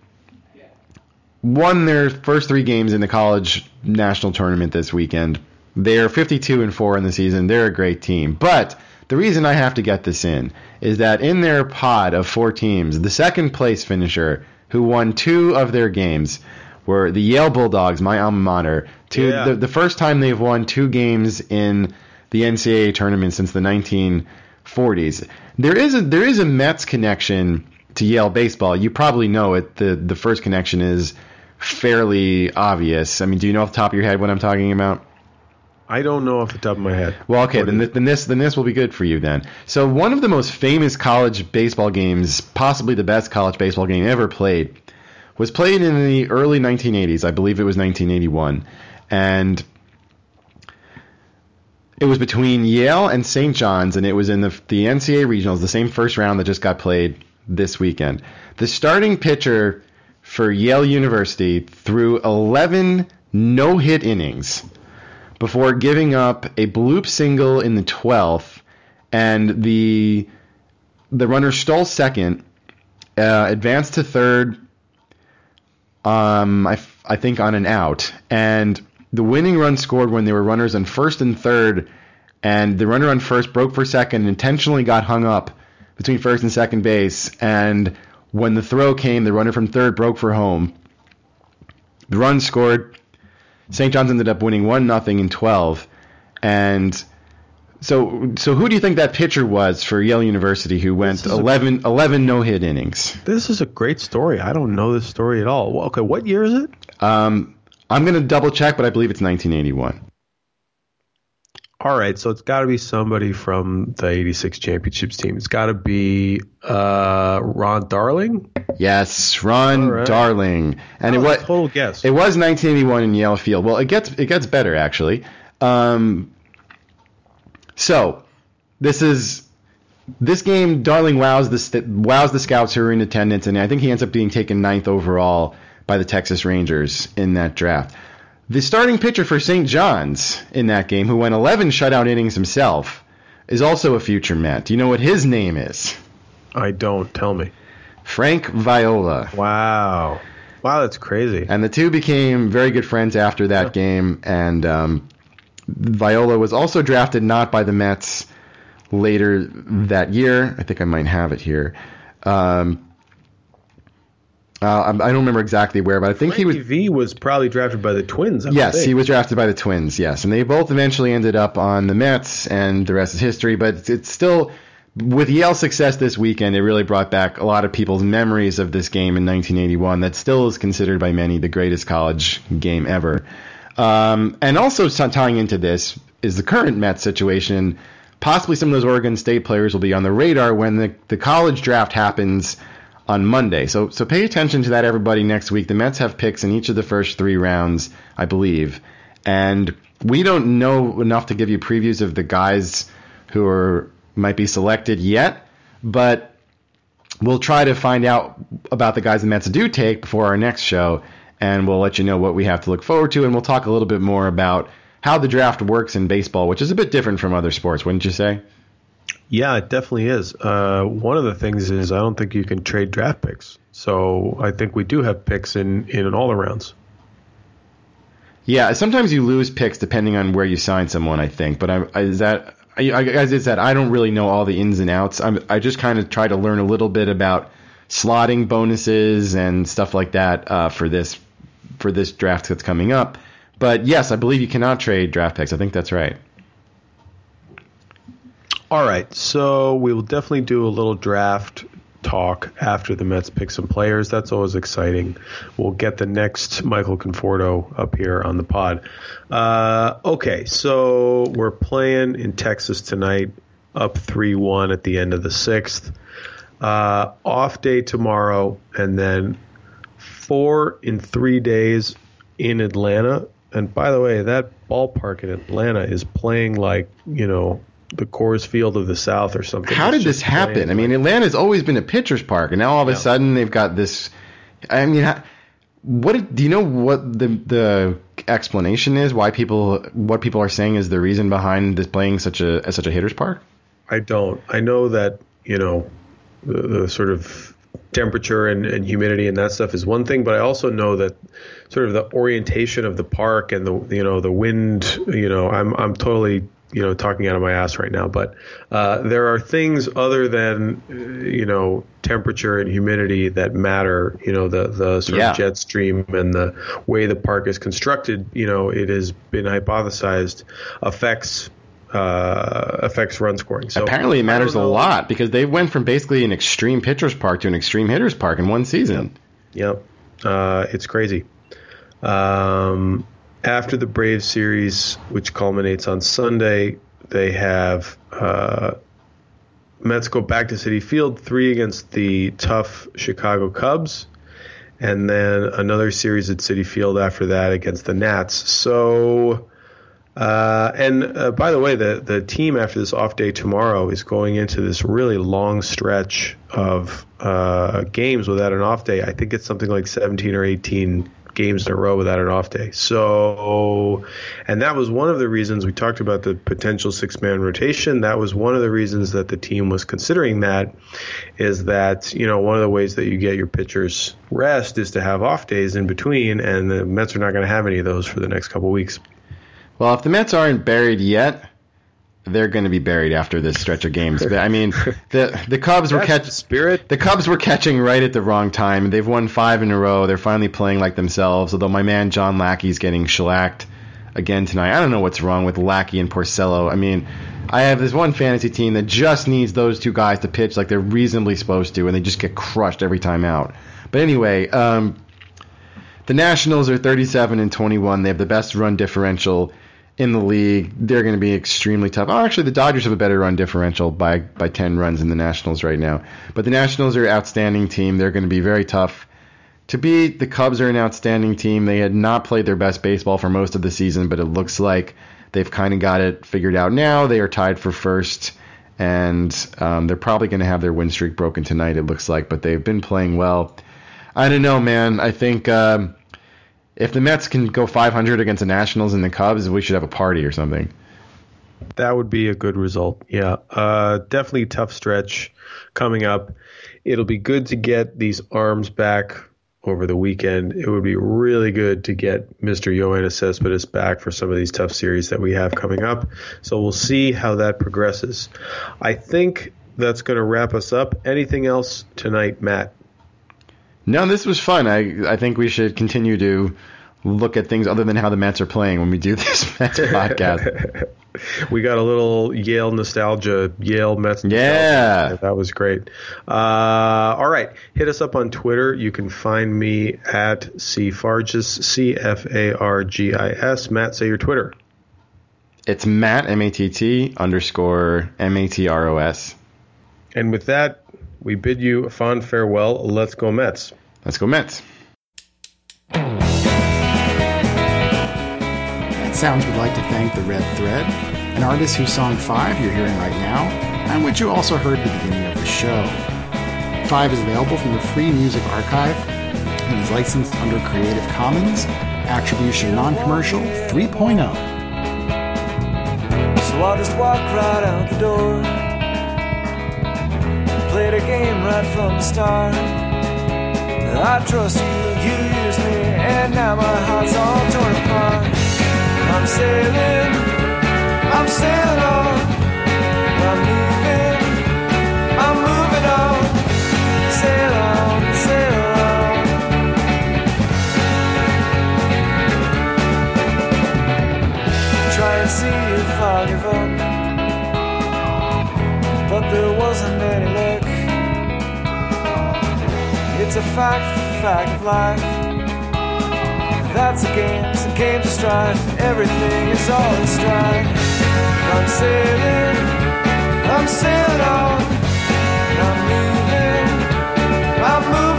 won their first three games in the college national tournament this weekend. They're 52 and 4 in the season. They're a great team. But The reason I have to get this in is that in their pod of four teams, the second place finisher who won two of their games were the Yale Bulldogs, my alma mater. Two, Yeah. the, the first time they've won two games in the NCAA tournament since the 1940s. There is a there is a Mets connection to Yale baseball. You probably know it. The the first connection is fairly obvious. I mean, do you know off the top of your head what I'm talking about? I don't know off the top of my head. Well, okay, then, th- then this then this will be good for you then. So one of the most famous college baseball games, possibly the best college baseball game ever played, was played in the early 1980s. I believe it was 1981, and it was between Yale and St. John's, and it was in the the NCAA regionals, the same first round that just got played this weekend. The starting pitcher for Yale University threw 11 no-hit innings before giving up a bloop single in the 12th, and the the runner stole second, uh, advanced to third. Um, I, f- I think on an out, and the winning run scored when there were runners on first and third, and the runner on first broke for second and intentionally got hung up between first and second base, and when the throw came, the runner from third broke for home. The run scored. St. John's ended up winning one nothing in twelve, and so so who do you think that pitcher was for Yale University who went This is a- 11, 11 no hit innings? This is a great story. I don't know this story at all. Well, okay, what year is it? Um, I'm going to double check, but I believe it's 1981. All right, so it's got to be somebody from the 86 championships team. It's got to be uh, Ron Darling. Yes, Ron right. Darling, and it That was total guess. it was 1981 in Yale Field. Well, it gets it gets better actually. Um, so this is this game. Darling wows the wows the scouts who are in attendance, and I think he ends up being taken ninth overall by the Texas Rangers in that draft. The starting pitcher for St. John's in that game, who went 11 shutout innings himself, is also a future Met. Do you know what his name is? I don't. Tell me. Frank Viola. Wow. Wow, that's crazy. And the two became very good friends after that game. And um, Viola was also drafted not by the Mets later that year. I think I might have it here. Um, uh, I I don't remember exactly where, but I think he was. V was probably drafted by the Twins. I Yes, he was drafted by the Twins. Yes, and they both eventually ended up on the Mets, and the rest is history. But it's, still with Yale's success this weekend, it really brought back a lot of people's memories of this game in 1981. That still is considered by many the greatest college game ever. Um, and also tying into this is the current Mets situation. Possibly some of those Oregon State players will be on the radar when the, the college draft happens on Monday. So so pay attention to that, everybody. Next week, the Mets have picks in each of the first three rounds, I believe, and we don't know enough to give you previews of the guys who are might be selected yet, but we'll try to find out about the guys the Mets do take before our next show, and we'll let you know what we have to look forward to, and we'll talk a little bit more about how the draft works in baseball, which is a bit different from other sports, wouldn't you say? Yeah, it definitely is. Uh, one of the things is I don't think you can trade draft picks. So I think we do have picks in, in all the rounds. Yeah, sometimes you lose picks depending on where you sign someone. I think, but I, I is that I, I, as I said, I don't really know all the ins and outs. I'm, I just kind of try to learn a little bit about slotting bonuses and stuff like that uh, for this for this draft that's coming up. But yes, I believe you cannot trade draft picks. I think that's right. All right, so we will definitely do a little draft talk after the Mets pick some players. That's always exciting. We'll get the next Michael Conforto up here on the pod. Uh, okay, so we're playing in Texas tonight, up 3 1 at the end of the sixth. Uh, off day tomorrow, and then four in three days in Atlanta. And by the way, that ballpark in Atlanta is playing like, you know, the Coors Field of the South or something. How did this happen? I mean, Atlanta's always been a pitcher's park, and now all of a Yeah. sudden they've got this. I mean, ha- what do you know? What the the explanation is? Why people what people are saying is the reason behind this playing such a as such a hitter's park? I don't. I know that, you know, the, the sort of temperature and, and humidity and that stuff is one thing, but I also know that sort of the orientation of the park and the you know the wind. You know, I'm I'm totally you know talking out of my ass right now, but uh, there are things other than uh, you know temperature and humidity that matter. You know the the sort Yeah. of jet stream and the way the park is constructed. You know it has been hypothesized affects uh, affects run scoring. So Apparently, it matters a lot because they went from basically an extreme pitcher's park to an extreme hitter's park in one season. Yep, uh, it's crazy. Um, after the Braves series, which culminates on Sunday, they have uh, Mets go back to Citi Field, three against the tough Chicago Cubs, and then another series at Citi Field after that against the Nats. So. Uh, and uh, by the way, the the team after this off day tomorrow is going into this really long stretch of uh, games without an off day. I think it's something like 17 or 18 games in a row without an off day. So, and that was one of the reasons we talked about the potential six man rotation. That was one of the reasons that the team was considering that. Is that you know one of the ways that you get your pitchers rest is to have off days in between, and the Mets are not going to have any of those for the next couple weeks. Well, if the Mets aren't buried yet, they're going to be buried after this stretch of games. But I mean, the the Cubs were That's catch the spirit. the Cubs were catching right at the wrong time. They've won five in a row. They're finally playing like themselves. Although my man John Lackey's getting shellacked again tonight. I don't know what's wrong with Lackey and Porcello. I mean, I have this one fantasy team that just needs those two guys to pitch like they're reasonably supposed to, and they just get crushed every time out. But anyway, um, the Nationals are 37 and 21. They have the best run differential in the league. They're going to be extremely tough. Oh, actually, the Dodgers have a better run differential by by 10 runs than the Nationals right now. But the Nationals are an outstanding team. They're going to be very tough to beat. The Cubs are an outstanding team. They had not played their best baseball for most of the season, but it looks like they've kind of got it figured out now. They are tied for first. And um, they're probably going to have their win streak broken tonight. It looks like, but they've been playing well. I don't know, man. I think um, if the Mets can go 500 against the Nationals and the Cubs, we should have a party or something. That would be a good result. Yeah. Uh, definitely tough stretch coming up. It'll be good to get these arms back over the weekend. It would be really good to get Mr. Yoenis Cespedes back for some of these tough series that we have coming up. So we'll see how that progresses. I think that's going to wrap us up. Anything else tonight, Matt? No, this was fun. I I think we should continue to look at things other than how the Mets are playing when we do this Mets podcast. we got a little Yale nostalgia, Yale Mets. nostalgia. Yeah. that was great. Uh, all right, hit us up on Twitter. You can find me at cfargis, c f a r g i s. Matt, say your Twitter. It's Matt M A T T underscore M A T R O S. And with that, we bid you a fond farewell. Let's go Mets. Let's go Mets. That Sounds would like to thank The Red Thread, an artist whose song 5 you're hearing right now, and which you also heard at the beginning of the show. 5 is available from the Free Music Archive and is licensed under Creative Commons, Attribution Non-Commercial oh. 3.0. So I'll just walk right out the door. Played a game right from the start. I trust you, you used me, and now my heart's all torn apart. I'm sailing, I'm sailing on. Fact, of life. That's a game, it's a game to strive. Everything is all in stride. I'm sailing, I'm sailing on. I'm moving, I'm moving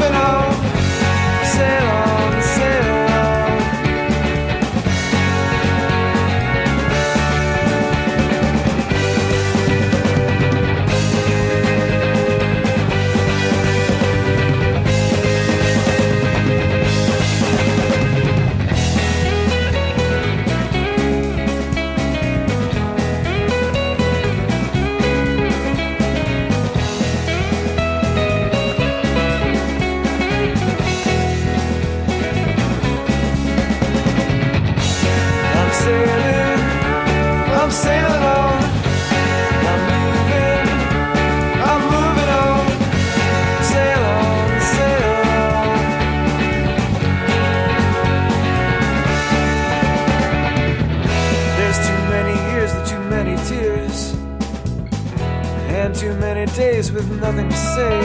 days with nothing to say.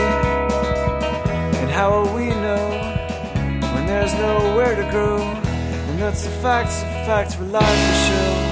And how will we know when there's nowhere to go? And that's the facts, the facts for life to show.